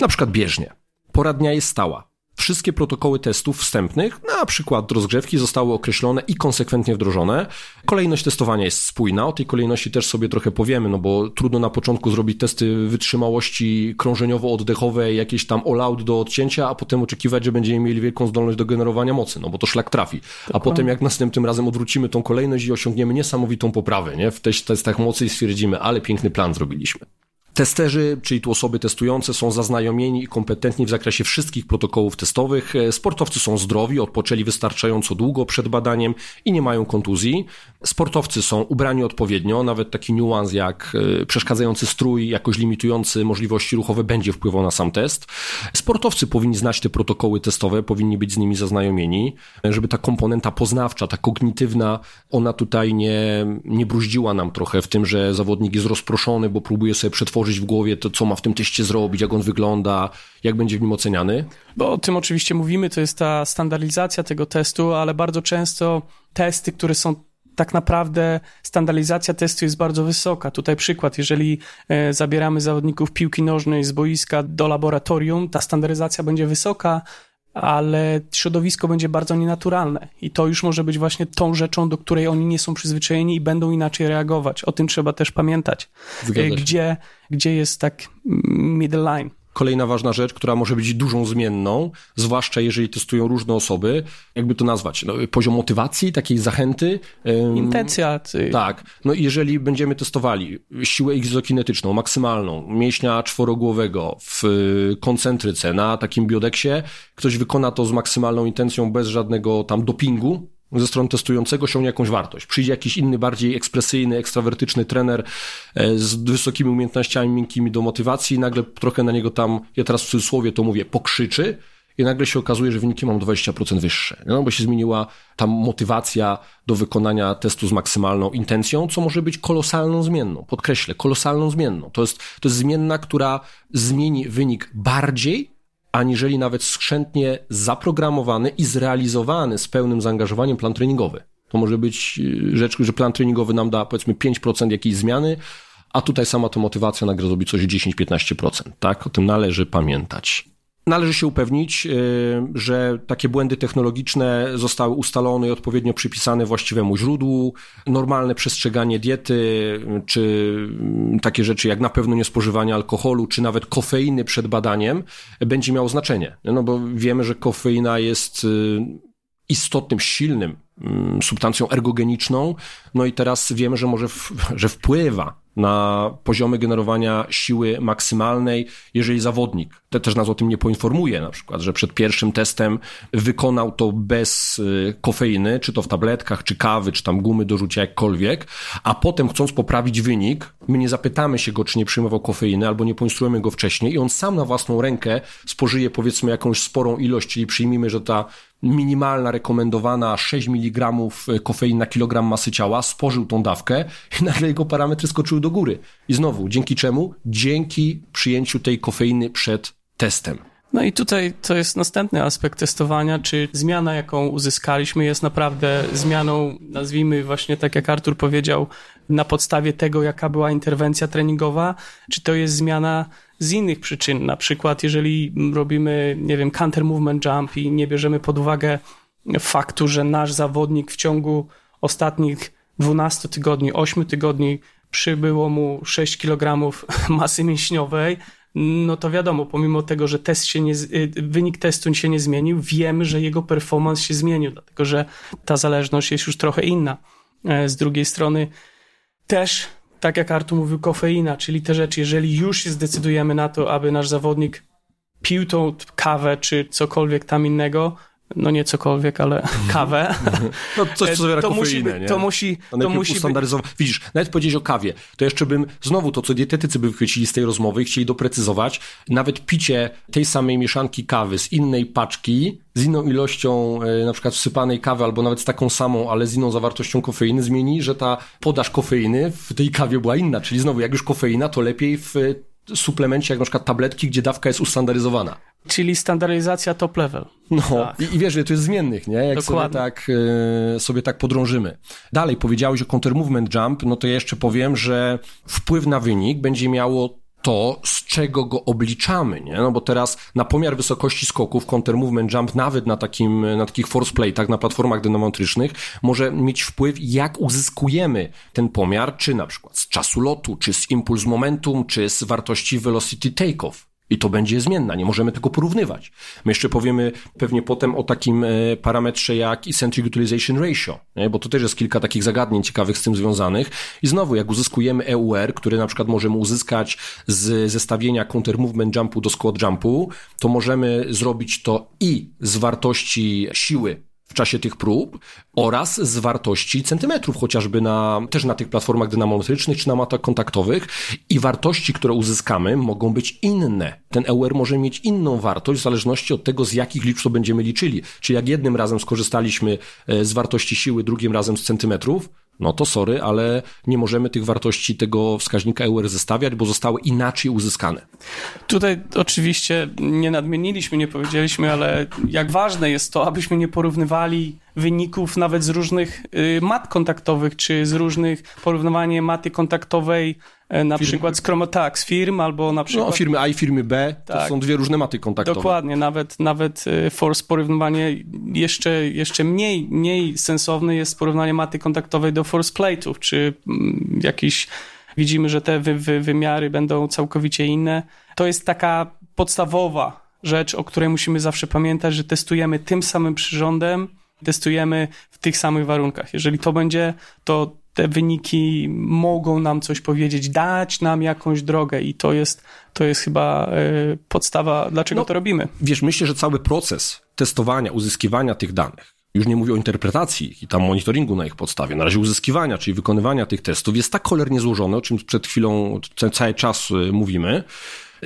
Na przykład bieżnie. Pora dnia jest stała. Wszystkie protokoły testów wstępnych, na przykład rozgrzewki, zostały określone i konsekwentnie wdrożone. Kolejność testowania jest spójna, o tej kolejności też sobie trochę powiemy, no bo trudno na początku zrobić testy wytrzymałości krążeniowo-oddechowej, jakieś tam all-out do odcięcia, a potem oczekiwać, że będziemy mieli wielką zdolność do generowania mocy, no bo to szlak trafi. A potem jak następnym razem odwrócimy tą kolejność i osiągniemy niesamowitą poprawę, nie? W testach mocy i stwierdzimy, ale piękny plan zrobiliśmy. Testerzy, czyli tu osoby testujące, są zaznajomieni i kompetentni w zakresie wszystkich protokołów testowych. E, sportowcy są zdrowi, odpoczęli wystarczająco długo przed badaniem i nie mają kontuzji. Sportowcy są ubrani odpowiednio, nawet taki niuans jak e, przeszkadzający strój, jakoś limitujący możliwości ruchowe będzie wpływał na sam test. Sportowcy powinni znać te protokoły testowe, powinni być z nimi zaznajomieni, żeby ta komponenta poznawcza, ta kognitywna, ona tutaj nie, nie bruździła nam trochę w tym, że zawodnik jest rozproszony, bo próbuje sobie przetworzyć w głowie to, co ma w tym teście zrobić, jak on wygląda, jak będzie w nim oceniany? Bo o tym oczywiście mówimy, to jest ta standaryzacja tego testu, ale bardzo często testy, które są tak naprawdę standaryzacja testu jest bardzo wysoka. Tutaj przykład, jeżeli e, zabieramy zawodników piłki nożnej z boiska do laboratorium, ta standaryzacja będzie wysoka, ale środowisko będzie bardzo nienaturalne i to już może być właśnie tą rzeczą, do której oni nie są przyzwyczajeni i będą inaczej reagować. O tym trzeba też pamiętać. Gdzie, gdzie jest tak middle line. Kolejna ważna rzecz, która może być dużą zmienną, zwłaszcza jeżeli testują różne osoby, jakby to nazwać, no, poziom motywacji, takiej zachęty. Intencja. Ty. Tak. No jeżeli będziemy testowali siłę egzokinetyczną, maksymalną, mięśnia czworogłowego w koncentryce na takim biodeksie, ktoś wykona to z maksymalną intencją bez żadnego tam dopingu, ze strony testującego osiągnie jakąś wartość. Przyjdzie jakiś inny, bardziej ekspresyjny, ekstrawertyczny trener e, z wysokimi umiejętnościami miękkimi do motywacji i nagle trochę na niego tam, ja teraz w cudzysłowie to mówię, pokrzyczy i nagle się okazuje, że wyniki mam 20% wyższe, no bo się zmieniła tam motywacja do wykonania testu z maksymalną intencją, co może być kolosalną zmienną. Podkreślę, kolosalną zmienną. To jest, to jest zmienna, która zmieni wynik bardziej aniżeli nawet skrzętnie zaprogramowany i zrealizowany z pełnym zaangażowaniem plan treningowy. To może być y, rzecz, że plan treningowy nam da powiedzmy 5% jakiejś zmiany, a tutaj sama to motywacja nagle zrobi coś 10-15%, tak? O tym należy pamiętać. Należy się upewnić, y, że takie błędy technologiczne zostały ustalone i odpowiednio przypisane właściwemu źródłu. Normalne przestrzeganie diety, czy mm, takie rzeczy jak na pewno niespożywanie alkoholu, czy nawet kofeiny przed badaniem będzie miało znaczenie. No bo wiemy, że kofeina jest y, istotnym, silnym mm, substancją ergogeniczną, no i teraz wiemy, że może, w, że wpływa na poziomy generowania siły maksymalnej, jeżeli zawodnik te też nas o tym nie poinformuje, na przykład, że przed pierwszym testem wykonał to bez y, kofeiny, czy to w tabletkach, czy kawy, czy tam gumy do rzucia jakkolwiek, a potem chcąc poprawić wynik, my nie zapytamy się go, czy nie przyjmował kofeiny, albo nie poinstruujemy go wcześniej i on sam na własną rękę spożyje powiedzmy jakąś sporą ilość, czyli przyjmijmy, że ta minimalna, rekomendowana 6 mg kofein na kilogram masy ciała, spożył tą dawkę i [laughs] nagle jego parametry skoczyły do góry. I znowu, dzięki czemu? Dzięki przyjęciu tej kofeiny przed testem. No i tutaj to jest następny aspekt testowania, czy zmiana, jaką uzyskaliśmy, jest naprawdę zmianą, nazwijmy właśnie tak jak Artur powiedział, na podstawie tego, jaka była interwencja treningowa, czy to jest zmiana z innych przyczyn. Na przykład, jeżeli robimy, nie wiem, counter movement jump i nie bierzemy pod uwagę faktu, że nasz zawodnik w ciągu ostatnich 12 tygodni, 8 tygodni przybyło mu 6 kg [laughs] masy mięśniowej, no to wiadomo, pomimo tego, że test się nie, y, wynik testu się nie zmienił, wiemy, że jego performance się zmienił, dlatego że ta zależność jest już trochę inna. E, z drugiej strony też, tak jak Artur mówił, kofeina, czyli te rzeczy, jeżeli już się zdecydujemy na to, aby nasz zawodnik pił tą kawę czy cokolwiek tam innego, no nie cokolwiek, ale [laughs] kawę. No coś, co zawiera to kofeinę, musi, nie? To musi, to musi ustandaryzować. Być... Widzisz, nawet powiedzieć o kawie, to jeszcze bym, znowu to, co dietetycy by wychwycili z tej rozmowy i chcieli doprecyzować, nawet picie tej samej mieszanki kawy z innej paczki, z inną ilością e, na przykład wsypanej kawy, albo nawet z taką samą, ale z inną zawartością kofeiny, zmieni, że ta podaż kofeiny w tej kawie była inna. Czyli znowu, jak już kofeina, to lepiej w suplemencie, jak na przykład tabletki, gdzie dawka jest ustandaryzowana. Czyli standaryzacja top level. No tak. i, i wiesz, że to jest zmiennych, nie? Jak sobie tak, y, sobie tak podrążymy. Dalej powiedziałeś o counter movement jump, no to ja jeszcze powiem, że wpływ na wynik będzie miało to, z czego go obliczamy, nie? No bo teraz na pomiar wysokości skoków counter movement jump nawet na takim, na takich force tak na platformach dynamometrycznych może mieć wpływ, jak uzyskujemy ten pomiar, czy na przykład z czasu lotu, czy z impuls momentum, czy z wartości velocity takeoff. I to będzie zmienna, nie możemy tego porównywać. My jeszcze powiemy pewnie potem o takim e, parametrze jak eccentric utilization ratio, nie? bo to też jest kilka takich zagadnień ciekawych z tym związanych. I znowu, jak uzyskujemy EUR, który na przykład możemy uzyskać z zestawienia counter movement jumpu do squat jumpu, to możemy zrobić to i z wartości siły w czasie tych prób oraz z wartości centymetrów, chociażby na, też na tych platformach dynamometrycznych czy na matach kontaktowych i wartości, które uzyskamy mogą być inne. Ten EUR może mieć inną wartość w zależności od tego, z jakich liczb to będziemy liczyli. Czyli jak jednym razem skorzystaliśmy e, z wartości siły, drugim razem z centymetrów, no to sorry, ale nie możemy tych wartości tego wskaźnika EUR zestawiać, bo zostały inaczej uzyskane. Tutaj oczywiście nie nadmieniliśmy, nie powiedzieliśmy, ale jak ważne jest to, abyśmy nie porównywali wyników nawet z różnych y, mat kontaktowych, czy z różnych porównywanie maty kontaktowej e, na przykład z tak, z firm albo na przykład... No, firmy A i firmy B to tak. są dwie różne maty kontaktowe. Dokładnie, nawet, nawet y, force porównywanie jeszcze, jeszcze mniej, mniej sensowne jest porównanie maty kontaktowej do force plate'ów, czy mm, jakiś... Widzimy, że te wy, wy, wymiary będą całkowicie inne. To jest taka podstawowa rzecz, o której musimy zawsze pamiętać, że testujemy tym samym przyrządem, testujemy w tych samych warunkach. Jeżeli to będzie, to te wyniki mogą nam coś powiedzieć, dać nam jakąś drogę i to jest, to jest chyba y, podstawa, dlaczego no, to robimy. Wiesz, myślę, że cały proces testowania, uzyskiwania tych danych, już nie mówię o interpretacji i tam monitoringu na ich podstawie, na razie uzyskiwania, czyli wykonywania tych testów, jest tak cholernie złożone, o czym przed chwilą cały czas y, mówimy,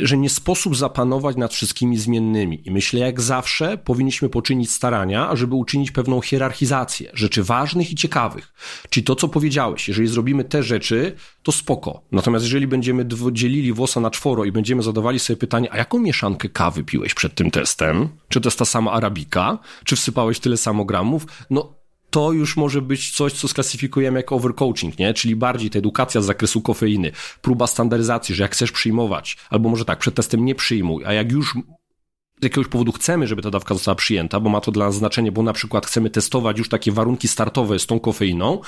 że nie sposób zapanować nad wszystkimi zmiennymi. I myślę, jak zawsze, powinniśmy poczynić starania, żeby uczynić pewną hierarchizację rzeczy ważnych i ciekawych. Czyli to, co powiedziałeś, jeżeli zrobimy te rzeczy, to spoko. Natomiast jeżeli będziemy dzielili włosa na czworo i będziemy zadawali sobie pytanie, a jaką mieszankę kawy piłeś przed tym testem? Czy to jest ta sama arabika? Czy wsypałeś tyle samo gramów? No, to już może być coś, co sklasyfikujemy jako overcoaching, nie? Czyli bardziej ta edukacja z zakresu kofeiny, próba standaryzacji, że jak chcesz przyjmować, albo może tak, przed testem nie przyjmuj, a jak już z jakiegoś powodu chcemy, żeby ta dawka została przyjęta, bo ma to dla nas znaczenie, bo na przykład chcemy testować już takie warunki startowe z tą kofeiną,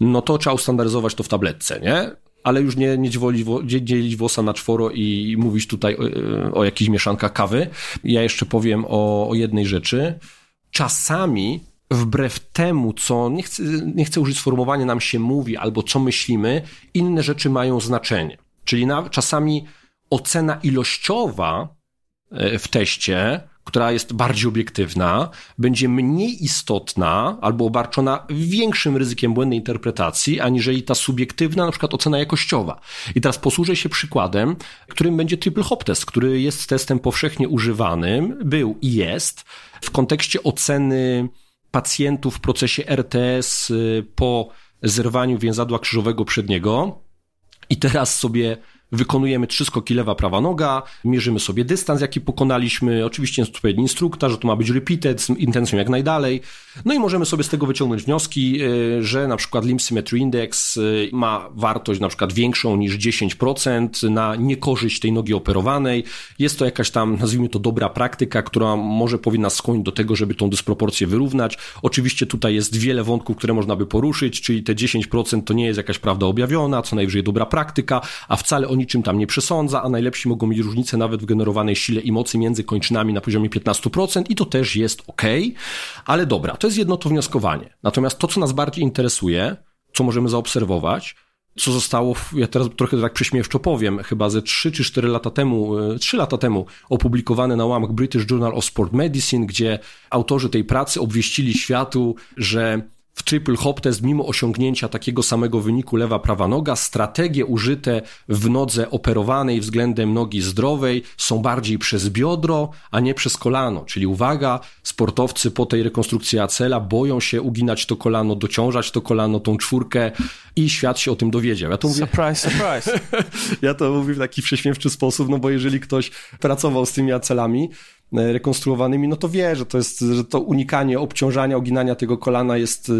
no to trzeba ustandaryzować to w tabletce, nie? Ale już nie, nie dzielić, dzielić włosa na czworo i mówić tutaj o, o jakichś mieszankach kawy. Ja jeszcze powiem o, o jednej rzeczy. Czasami wbrew temu, co nie chcę, nie chcę użyć sformułowania nam się mówi albo co myślimy, inne rzeczy mają znaczenie. Czyli na, czasami ocena ilościowa e, w teście, która jest bardziej obiektywna, będzie mniej istotna albo obarczona większym ryzykiem błędnej interpretacji, aniżeli ta subiektywna, na przykład ocena jakościowa. I teraz posłużę się przykładem, którym będzie triple hop test, który jest testem powszechnie używanym, był i jest w kontekście oceny pacjentów w procesie RTS y, po zerwaniu więzadła krzyżowego przedniego. I teraz sobie wykonujemy trzy skoki lewa, prawa noga, mierzymy sobie dystans, jaki pokonaliśmy, oczywiście jest odpowiedni instruktor, że to ma być repeated z intencją jak najdalej. No i możemy sobie z tego wyciągnąć wnioski, e, że na przykład Limb Symmetry Index e, ma wartość na przykład większą niż 10% na niekorzyść tej nogi operowanej. Jest to jakaś tam, nazwijmy to dobra praktyka, która może powinna skłonić do tego, żeby tą dysproporcję wyrównać. Oczywiście tutaj jest wiele wątków, które można by poruszyć, czyli te 10% to nie jest jakaś prawda objawiona, co najwyżej dobra praktyka, a wcale o niczym tam nie przesądza, a najlepsi mogą mieć różnicę nawet w generowanej sile i mocy między kończynami na poziomie 15% i to też jest ok, ale dobra, to jest jedno to wnioskowanie. Natomiast to, co nas bardziej interesuje, co możemy zaobserwować, co zostało, ja teraz trochę tak prześmiewczo powiem, chyba ze 3 czy 4 lata temu, 3 e, lata temu opublikowane na łamach British Journal of Sport Medicine, gdzie autorzy tej pracy obwieścili światu, że w triple hop test mimo osiągnięcia takiego samego wyniku lewa, prawa noga, strategie użyte w nodze operowanej względem nogi zdrowej są bardziej przez biodro, a nie przez kolano. Czyli uwaga, sportowcy po tej rekonstrukcji acela boją się uginać to kolano, dociążać to kolano, tą czwórkę i świat się o tym dowiedział. Ja to mówię... Surprise, surprise. [laughs] ja to mówię w taki prześmiewczy sposób, no bo jeżeli ktoś pracował z tymi acelami, rekonstruowanymi, no to wie, że to jest, że to unikanie obciążania, oginania tego kolana jest, e,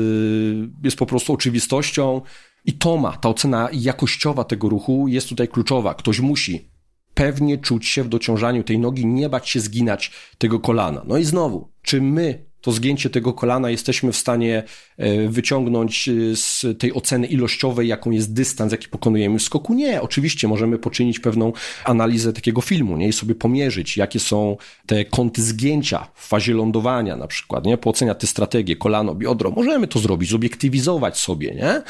jest po prostu oczywistością i to ma, ta ocena jakościowa tego ruchu jest tutaj kluczowa. Ktoś musi pewnie czuć się w dociążaniu tej nogi, nie bać się zginać tego kolana. No i znowu, czy my to zgięcie tego kolana jesteśmy w stanie e, wyciągnąć e, z tej oceny ilościowej, jaką jest dystans, jaki pokonujemy w skoku? Nie, oczywiście możemy poczynić pewną analizę takiego filmu, nie? I sobie pomierzyć, jakie są te kąty zgięcia w fazie lądowania na przykład, nie? Pooceniać te strategie, kolano, biodro. Możemy to zrobić, zobiektywizować sobie, nie?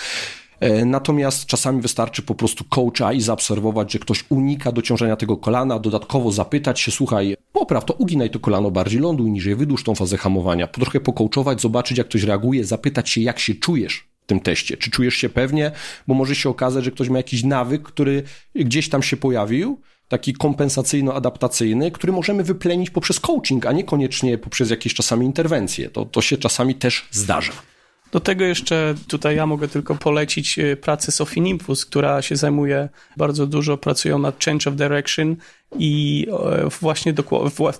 E, natomiast czasami wystarczy po prostu coacha i zaobserwować, że ktoś unika dociążenia tego kolana, dodatkowo zapytać się, słuchaj, popraw to, uginaj to kolano bardziej, ląduj niżej, wydłuż tą fazę hamowania, trochę pokołczować, zobaczyć jak ktoś reaguje, zapytać się jak się czujesz w tym teście, czy czujesz się pewnie, bo może się okazać, że ktoś ma jakiś nawyk, który gdzieś tam się pojawił, taki kompensacyjno-adaptacyjny, który możemy wyplenić poprzez coaching, a niekoniecznie poprzez jakieś czasami interwencje. To, to się czasami też zdarza. Do tego jeszcze tutaj ja mogę tylko polecić y, pracę Sophie Nimbus, która się zajmuje bardzo dużo, pracują nad Change of Direction i właśnie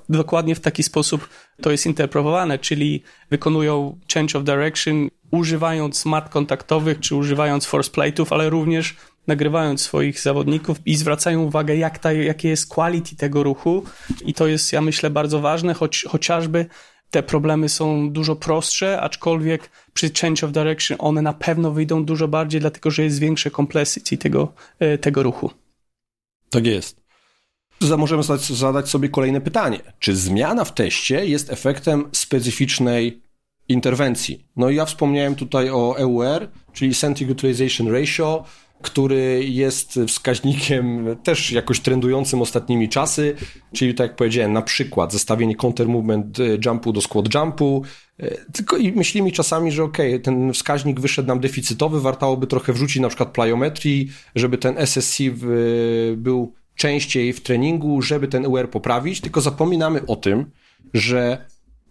dokładnie w taki sposób to jest interpretowane, czyli wykonują Change of Direction używając smart kontaktowych czy używając force plate'ów, ale również nagrywając swoich zawodników i zwracają uwagę, jak ta, jakie jest quality tego ruchu. I to jest, ja myślę, bardzo ważne, choć, chociażby te problemy są dużo prostsze, aczkolwiek przy change of direction one na pewno wyjdą dużo bardziej, dlatego że jest większe complexity tego, e, tego ruchu. Tak jest. Możemy zadać sobie kolejne pytanie. Czy zmiana w teście jest efektem specyficznej interwencji? No i ja wspomniałem tutaj o EUR, czyli Centric Utilization Ratio, który jest wskaźnikiem też jakoś trendującym ostatnimi czasy, czyli tak jak powiedziałem, na przykład zestawienie counter movement e, jumpu do squat jumpu, e, tylko i myślimy czasami, że ok, ten wskaźnik wyszedł nam deficytowy, wartałoby trochę wrzucić na przykład plyometrii, żeby ten SSC był częściej w treningu, żeby ten UR poprawić, tylko zapominamy o tym, że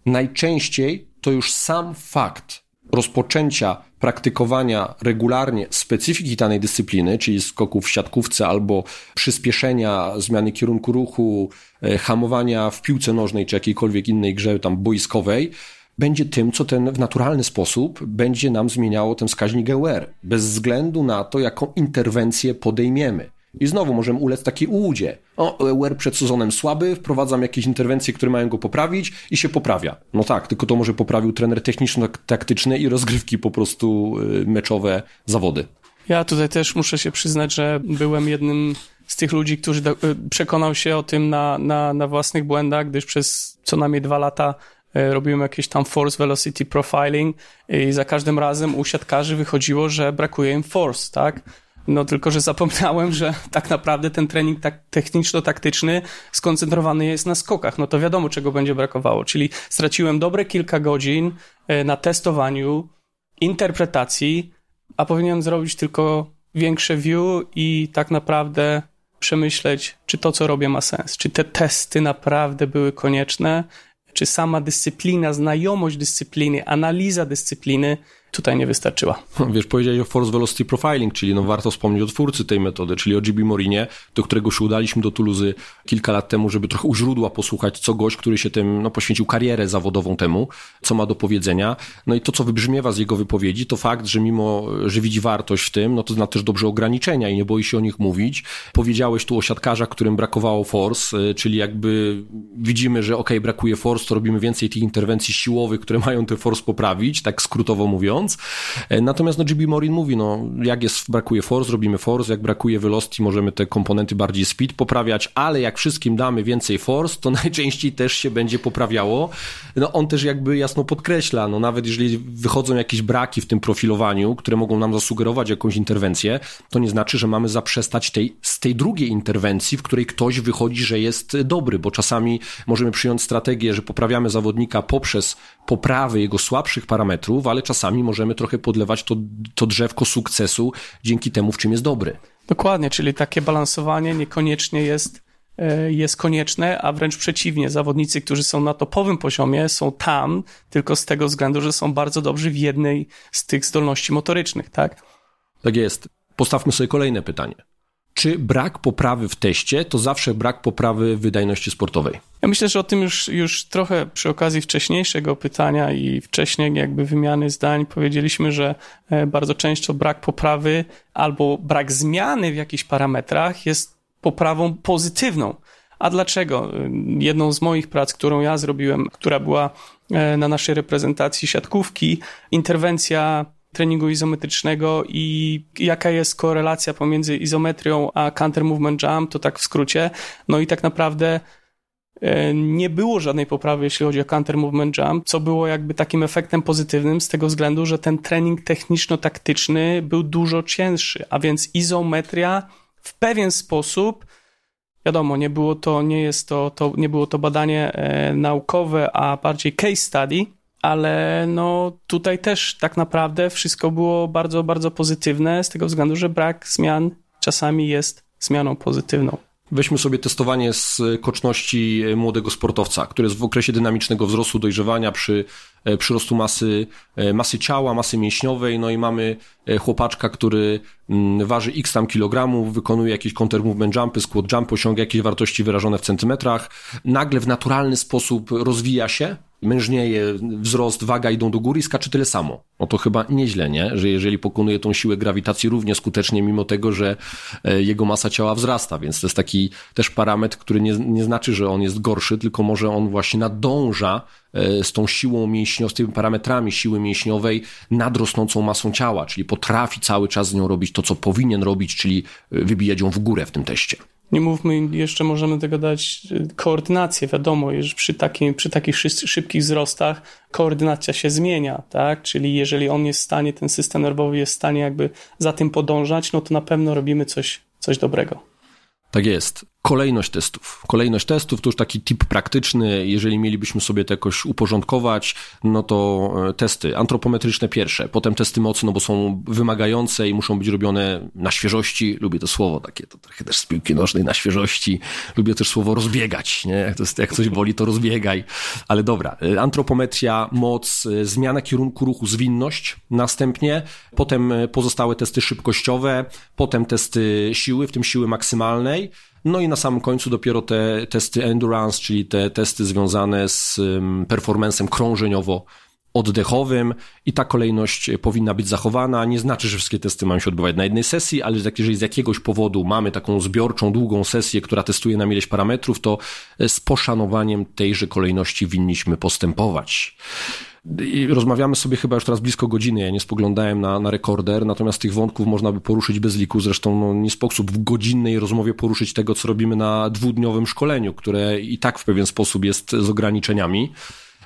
najczęściej to już sam fakt rozpoczęcia praktykowania regularnie specyfiki danej dyscypliny, czyli skoków w siatkówce albo przyspieszenia zmiany kierunku ruchu, e, hamowania w piłce nożnej czy jakiejkolwiek innej grze tam boiskowej, będzie tym, co ten w naturalny sposób będzie nam zmieniało ten wskaźnik EUR, bez względu na to, jaką interwencję podejmiemy. I znowu możemy ulec takiej ułudzie. O, EUR przed sezonem słaby, wprowadzam jakieś interwencje, które mają go poprawić i się poprawia. No tak, tylko to może poprawił trener techniczno-taktyczny i rozgrywki po prostu y, meczowe zawody. Ja tutaj też muszę się przyznać, że byłem jednym z tych ludzi, którzy y, przekonał się o tym na, na, na własnych błędach, gdyż przez co najmniej dwa lata y, robiłem jakieś tam force velocity profiling i za każdym razem u siatkarzy wychodziło, że brakuje im force, tak? No tylko, że zapomniałem, że tak naprawdę ten trening tak techniczno-taktyczny skoncentrowany jest na skokach. No to wiadomo, czego będzie brakowało. Czyli straciłem dobre kilka godzin e, na testowaniu, interpretacji, a powinienem zrobić tylko większe view i tak naprawdę przemyśleć, czy to, co robię, ma sens. Czy te testy naprawdę były konieczne, czy sama dyscyplina, znajomość dyscypliny, analiza dyscypliny tutaj nie wystarczyła. [laughs] Wiesz, powiedziałeś o Force Velocity Profiling, czyli no warto wspomnieć o twórcy tej metody, czyli o GB Morinie, do którego się udaliśmy do Tuluzy kilka lat temu, żeby trochę u źródła posłuchać, co gość, który się tym, no poświęcił karierę zawodową temu, co ma do powiedzenia. No i to, co wybrzmiewa z jego wypowiedzi, to fakt, że mimo, że widzi wartość w tym, no to zna też dobrze ograniczenia i nie boi się o nich mówić. Powiedziałeś tu o siatkarzach, którym brakowało force, y, czyli jakby widzimy, że ok, brakuje force, to robimy więcej tych interwencji siłowych, które mają te force poprawić, tak skrótowo mówiąc. E, natomiast no, GB Morin mówi, no jak jest, brakuje force, robimy force, jak brakuje velocity, możemy te komponenty bardziej speed poprawiać, ale jak wszystkim damy więcej force, to [laughs] najczęściej też się będzie poprawiało. No on też jakby jasno podkreśla, no nawet jeżeli wychodzą jakieś braki w tym profilowaniu, które mogą nam zasugerować jakąś interwencję, to nie znaczy, że mamy zaprzestać tej, z tej drugiej interwencji, w której ktoś wychodzi, że jest dobry, bo czasami możemy przyjąć strategię, że poprawiamy zawodnika poprzez poprawy jego słabszych parametrów, ale czasami możemy trochę podlewać to, to drzewko sukcesu dzięki temu, w czym jest dobry. Dokładnie, czyli takie balansowanie niekoniecznie jest, e, jest konieczne, a wręcz przeciwnie. Zawodnicy, którzy są na topowym poziomie, są tam tylko z tego względu, że są bardzo dobrzy w jednej z tych zdolności motorycznych, tak? Tak jest. Postawmy sobie kolejne pytanie. Czy brak poprawy w teście to zawsze brak poprawy wydajności sportowej? Ja myślę, że o tym już, już trochę przy okazji wcześniejszego pytania i wcześniej jakby wymiany zdań powiedzieliśmy, że e, bardzo często brak poprawy albo brak zmiany w jakichś parametrach jest poprawą pozytywną. A dlaczego? Jedną z moich prac, którą ja zrobiłem, która była e, na naszej reprezentacji siatkówki, interwencja treningu izometrycznego i jaka jest korelacja pomiędzy izometrią a counter movement jump, to tak w skrócie. No i tak naprawdę e, nie było żadnej poprawy, jeśli chodzi o counter movement jump, co było jakby takim efektem pozytywnym z tego względu, że ten trening techniczno-taktyczny był dużo cięższy, a więc izometria w pewien sposób Wiadomo, nie było to, nie jest to, to nie było to badanie e, naukowe, a bardziej case study, ale no tutaj też tak naprawdę wszystko było bardzo, bardzo pozytywne z tego względu, że brak zmian czasami jest zmianą pozytywną. Weźmy sobie testowanie z koczności młodego sportowca, który jest w okresie dynamicznego wzrostu, dojrzewania przy e, przyrostu masy, e, masy ciała, masy mięśniowej, no i mamy e, chłopaczka, który waży x tam kilogramów, wykonuje jakieś counter movement jumpy, squat jump, osiąga jakieś wartości wyrażone w centymetrach, nagle w naturalny sposób rozwija się, mężnieje, wzrost, waga idą do góry i skacze tyle samo. No to chyba nieźle, nie? Że jeżeli pokonuje tą siłę grawitacji równie skutecznie, mimo tego, że e, jego masa ciała wzrasta, więc to jest taki też parametr, który nie, nie znaczy, że on jest gorszy, tylko może on właśnie nadąża e, z tą siłą mięśniową, z tymi parametrami siły mięśniowej nad rosnącą masą ciała, czyli potrafi cały czas z nią robić to, co powinien robić, czyli e, wybijać ją w górę w tym teście. Nie mówmy, jeszcze możemy tego dać y, koordynację. Wiadomo, że przy, takim, przy takich szybkich wzrostach koordynacja się zmienia, tak? Czyli jeżeli on jest w stanie, ten system nerwowy jest w stanie jakby za tym podążać, no to na pewno robimy coś, coś dobrego. Tak jest. Kolejność testów. Kolejność testów to już taki tip praktyczny. Jeżeli mielibyśmy sobie to jakoś uporządkować, no to e, testy antropometryczne pierwsze, potem testy mocy, no bo są wymagające i muszą być robione na świeżości. Lubię to słowo takie, to trochę też z piłki nożnej na świeżości. Lubię też słowo rozbiegać, nie? Jak, to jest, jak coś boli, to rozbiegaj. Ale dobra, e, antropometria, moc, e, zmiana kierunku ruchu, zwinność następnie, potem pozostałe testy szybkościowe, potem testy siły, w tym siły maksymalnej, no i na samym końcu dopiero te testy endurance, czyli te testy związane z performancem krążeniowo oddechowym i ta kolejność powinna być zachowana. Nie znaczy, że wszystkie testy mają się odbywać na jednej sesji, ale jeżeli z jakiegoś powodu mamy taką zbiorczą, długą sesję, która testuje nam ileś parametrów, to z poszanowaniem tejże kolejności winniśmy postępować. I rozmawiamy sobie chyba już teraz blisko godziny, ja nie spoglądałem na, na rekorder, natomiast tych wątków można by poruszyć bez liku, zresztą no, nie sposób w godzinnej rozmowie poruszyć tego, co robimy na dwudniowym szkoleniu, które i tak w pewien sposób jest z ograniczeniami.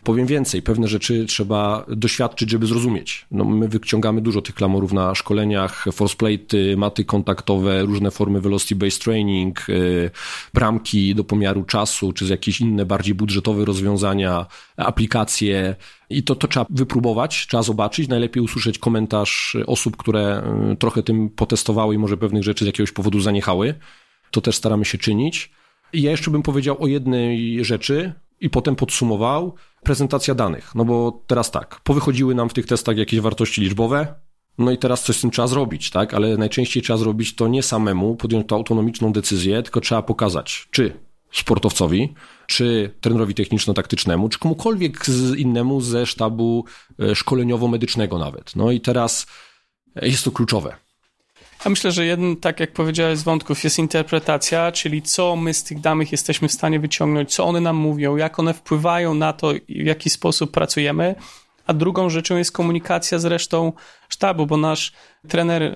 Powiem więcej, pewne rzeczy trzeba doświadczyć, żeby zrozumieć. No, my wyciągamy dużo tych klamorów na szkoleniach, force plate, maty kontaktowe, różne formy velocity-based training, yy, bramki do pomiaru czasu, czy jakieś inne bardziej budżetowe rozwiązania, aplikacje. I to, to trzeba wypróbować, trzeba zobaczyć, najlepiej usłyszeć komentarz osób, które yy, trochę tym potestowały i może pewnych rzeczy z jakiegoś powodu zaniechały. To też staramy się czynić. I ja jeszcze bym powiedział o jednej rzeczy, i potem podsumował prezentacja danych. No bo teraz tak, powychodziły nam w tych testach jakieś wartości liczbowe, no i teraz coś z tym trzeba zrobić, tak? Ale najczęściej trzeba zrobić to nie samemu, podjąć tą autonomiczną decyzję, tylko trzeba pokazać, czy sportowcowi, czy trenerowi techniczno-taktycznemu, czy komukolwiek innemu ze sztabu e, szkoleniowo-medycznego nawet. No i teraz jest to kluczowe. Ja myślę, że jeden, tak jak powiedziałeś z wątków, jest interpretacja, czyli co my z tych danych jesteśmy w stanie wyciągnąć, co one nam mówią, jak one wpływają na to, w jaki sposób pracujemy a drugą rzeczą jest komunikacja z resztą sztabu, bo nasz trener e,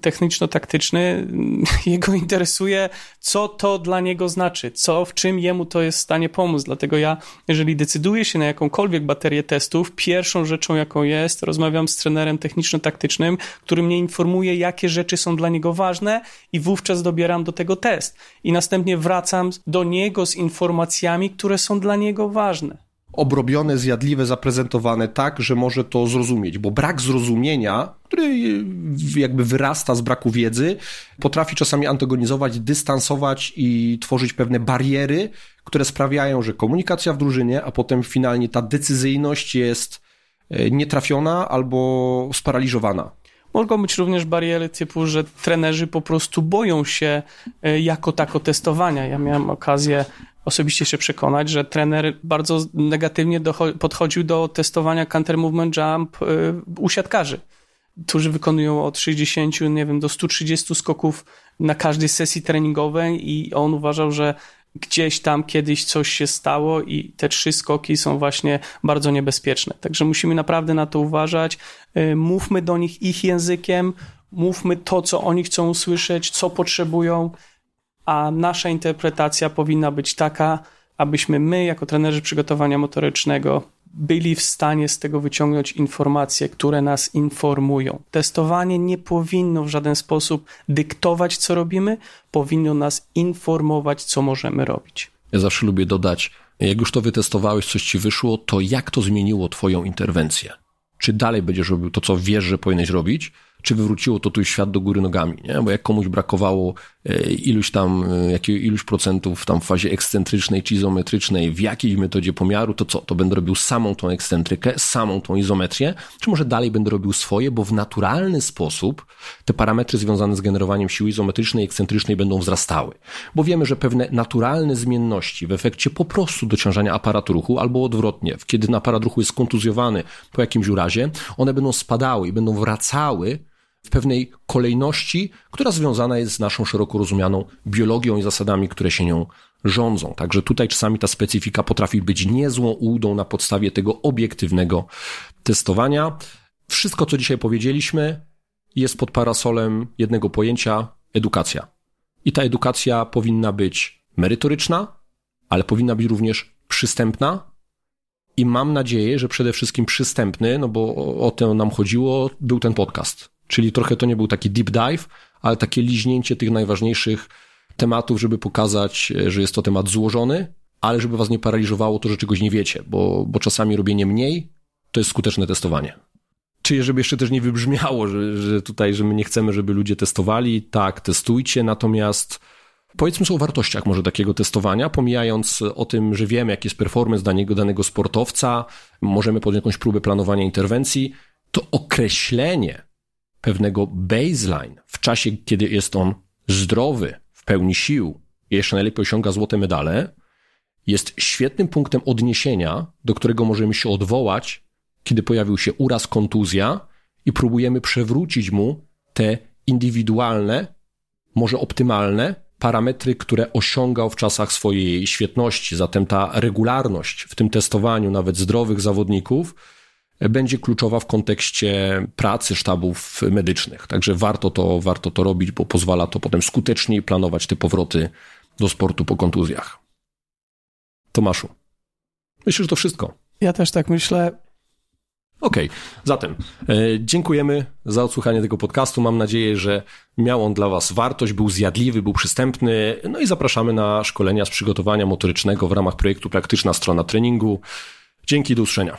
techniczno-taktyczny, [laughs] jego interesuje, co to dla niego znaczy, co, w czym jemu to jest w stanie pomóc. Dlatego ja, jeżeli decyduję się na jakąkolwiek baterię testów, pierwszą rzeczą, jaką jest, rozmawiam z trenerem techniczno-taktycznym, który mnie informuje, jakie rzeczy są dla niego ważne i wówczas dobieram do tego test. I następnie wracam do niego z informacjami, które są dla niego ważne. Obrobione, zjadliwe, zaprezentowane tak, że może to zrozumieć, bo brak zrozumienia, który jakby wyrasta z braku wiedzy, potrafi czasami antagonizować, dystansować i tworzyć pewne bariery, które sprawiają, że komunikacja w drużynie, a potem finalnie ta decyzyjność jest e, nietrafiona albo sparaliżowana. Mogą być również bariery typu, że trenerzy po prostu boją się e, jako tako testowania. Ja miałem okazję osobiście się przekonać, że trener bardzo negatywnie podchodził do testowania counter movement jump y, u siatkarzy, którzy wykonują od 60, nie wiem, do 130 skoków na każdej sesji treningowej i on uważał, że gdzieś tam kiedyś coś się stało i te trzy skoki są właśnie bardzo niebezpieczne. Także musimy naprawdę na to uważać. Y, mówmy do nich ich językiem, mówmy to, co oni chcą usłyszeć, co potrzebują a nasza interpretacja powinna być taka, abyśmy my, jako trenerzy przygotowania motorycznego, byli w stanie z tego wyciągnąć informacje, które nas informują. Testowanie nie powinno w żaden sposób dyktować, co robimy, powinno nas informować, co możemy robić. Ja zawsze lubię dodać, jak już to wytestowałeś, coś ci wyszło, to jak to zmieniło Twoją interwencję? Czy dalej będziesz robił to, co wiesz, że powinieneś robić, czy wywróciło to tu świat do góry nogami, nie? Bo jak komuś brakowało e, iluś tam, e, jakiego, iluś procentów tam w fazie ekscentrycznej czy izometrycznej w jakiejś metodzie pomiaru, to co? To będę robił samą tą ekscentrykę, samą tą izometrię, czy może dalej będę robił swoje, bo w naturalny sposób te parametry związane z generowaniem siły izometrycznej i ekscentrycznej będą wzrastały. Bo wiemy, że pewne naturalne zmienności w efekcie po prostu dociążania aparatu ruchu, albo odwrotnie, kiedy aparat ruchu jest kontuzjowany po jakimś urazie, one będą spadały i będą wracały w pewnej kolejności, która związana jest z naszą szeroko rozumianą biologią i zasadami, które się nią rządzą. Także tutaj czasami ta specyfika potrafi być niezłą ułdą na podstawie tego obiektywnego testowania. Wszystko, co dzisiaj powiedzieliśmy, jest pod parasolem jednego pojęcia edukacja. I ta edukacja powinna być merytoryczna, ale powinna być również przystępna. I mam nadzieję, że przede wszystkim przystępny, no bo o to nam chodziło, był ten podcast. Czyli trochę to nie był taki deep dive, ale takie liźnięcie tych najważniejszych tematów, żeby pokazać, że jest to temat złożony, ale żeby was nie paraliżowało to, że czegoś nie wiecie, bo, bo czasami robienie mniej to jest skuteczne testowanie. Czy żeby jeszcze też nie wybrzmiało, że, że tutaj, że my nie chcemy, żeby ludzie testowali, tak, testujcie, natomiast powiedzmy sobie o wartościach może takiego testowania, pomijając o tym, że wiemy, jaki jest performance danego, danego sportowca, możemy podjąć jakąś próbę planowania interwencji, to określenie pewnego baseline w czasie, kiedy jest on zdrowy, w pełni sił jeszcze najlepiej osiąga złote medale, jest świetnym punktem odniesienia, do którego możemy się odwołać, kiedy pojawił się uraz, kontuzja i próbujemy przewrócić mu te indywidualne, może optymalne parametry, które osiągał w czasach swojej świetności. Zatem ta regularność w tym testowaniu nawet zdrowych zawodników będzie kluczowa w kontekście pracy sztabów medycznych. Także warto to, warto to robić, bo pozwala to potem skuteczniej planować te powroty do sportu po kontuzjach. Tomaszu, myślę, że to wszystko. Ja też tak myślę. Okej, okay. zatem e, dziękujemy za odsłuchanie tego podcastu. Mam nadzieję, że miał on dla Was wartość, był zjadliwy, był przystępny. No i zapraszamy na szkolenia z przygotowania motorycznego w ramach projektu Praktyczna Strona Treningu. Dzięki, do usłyszenia.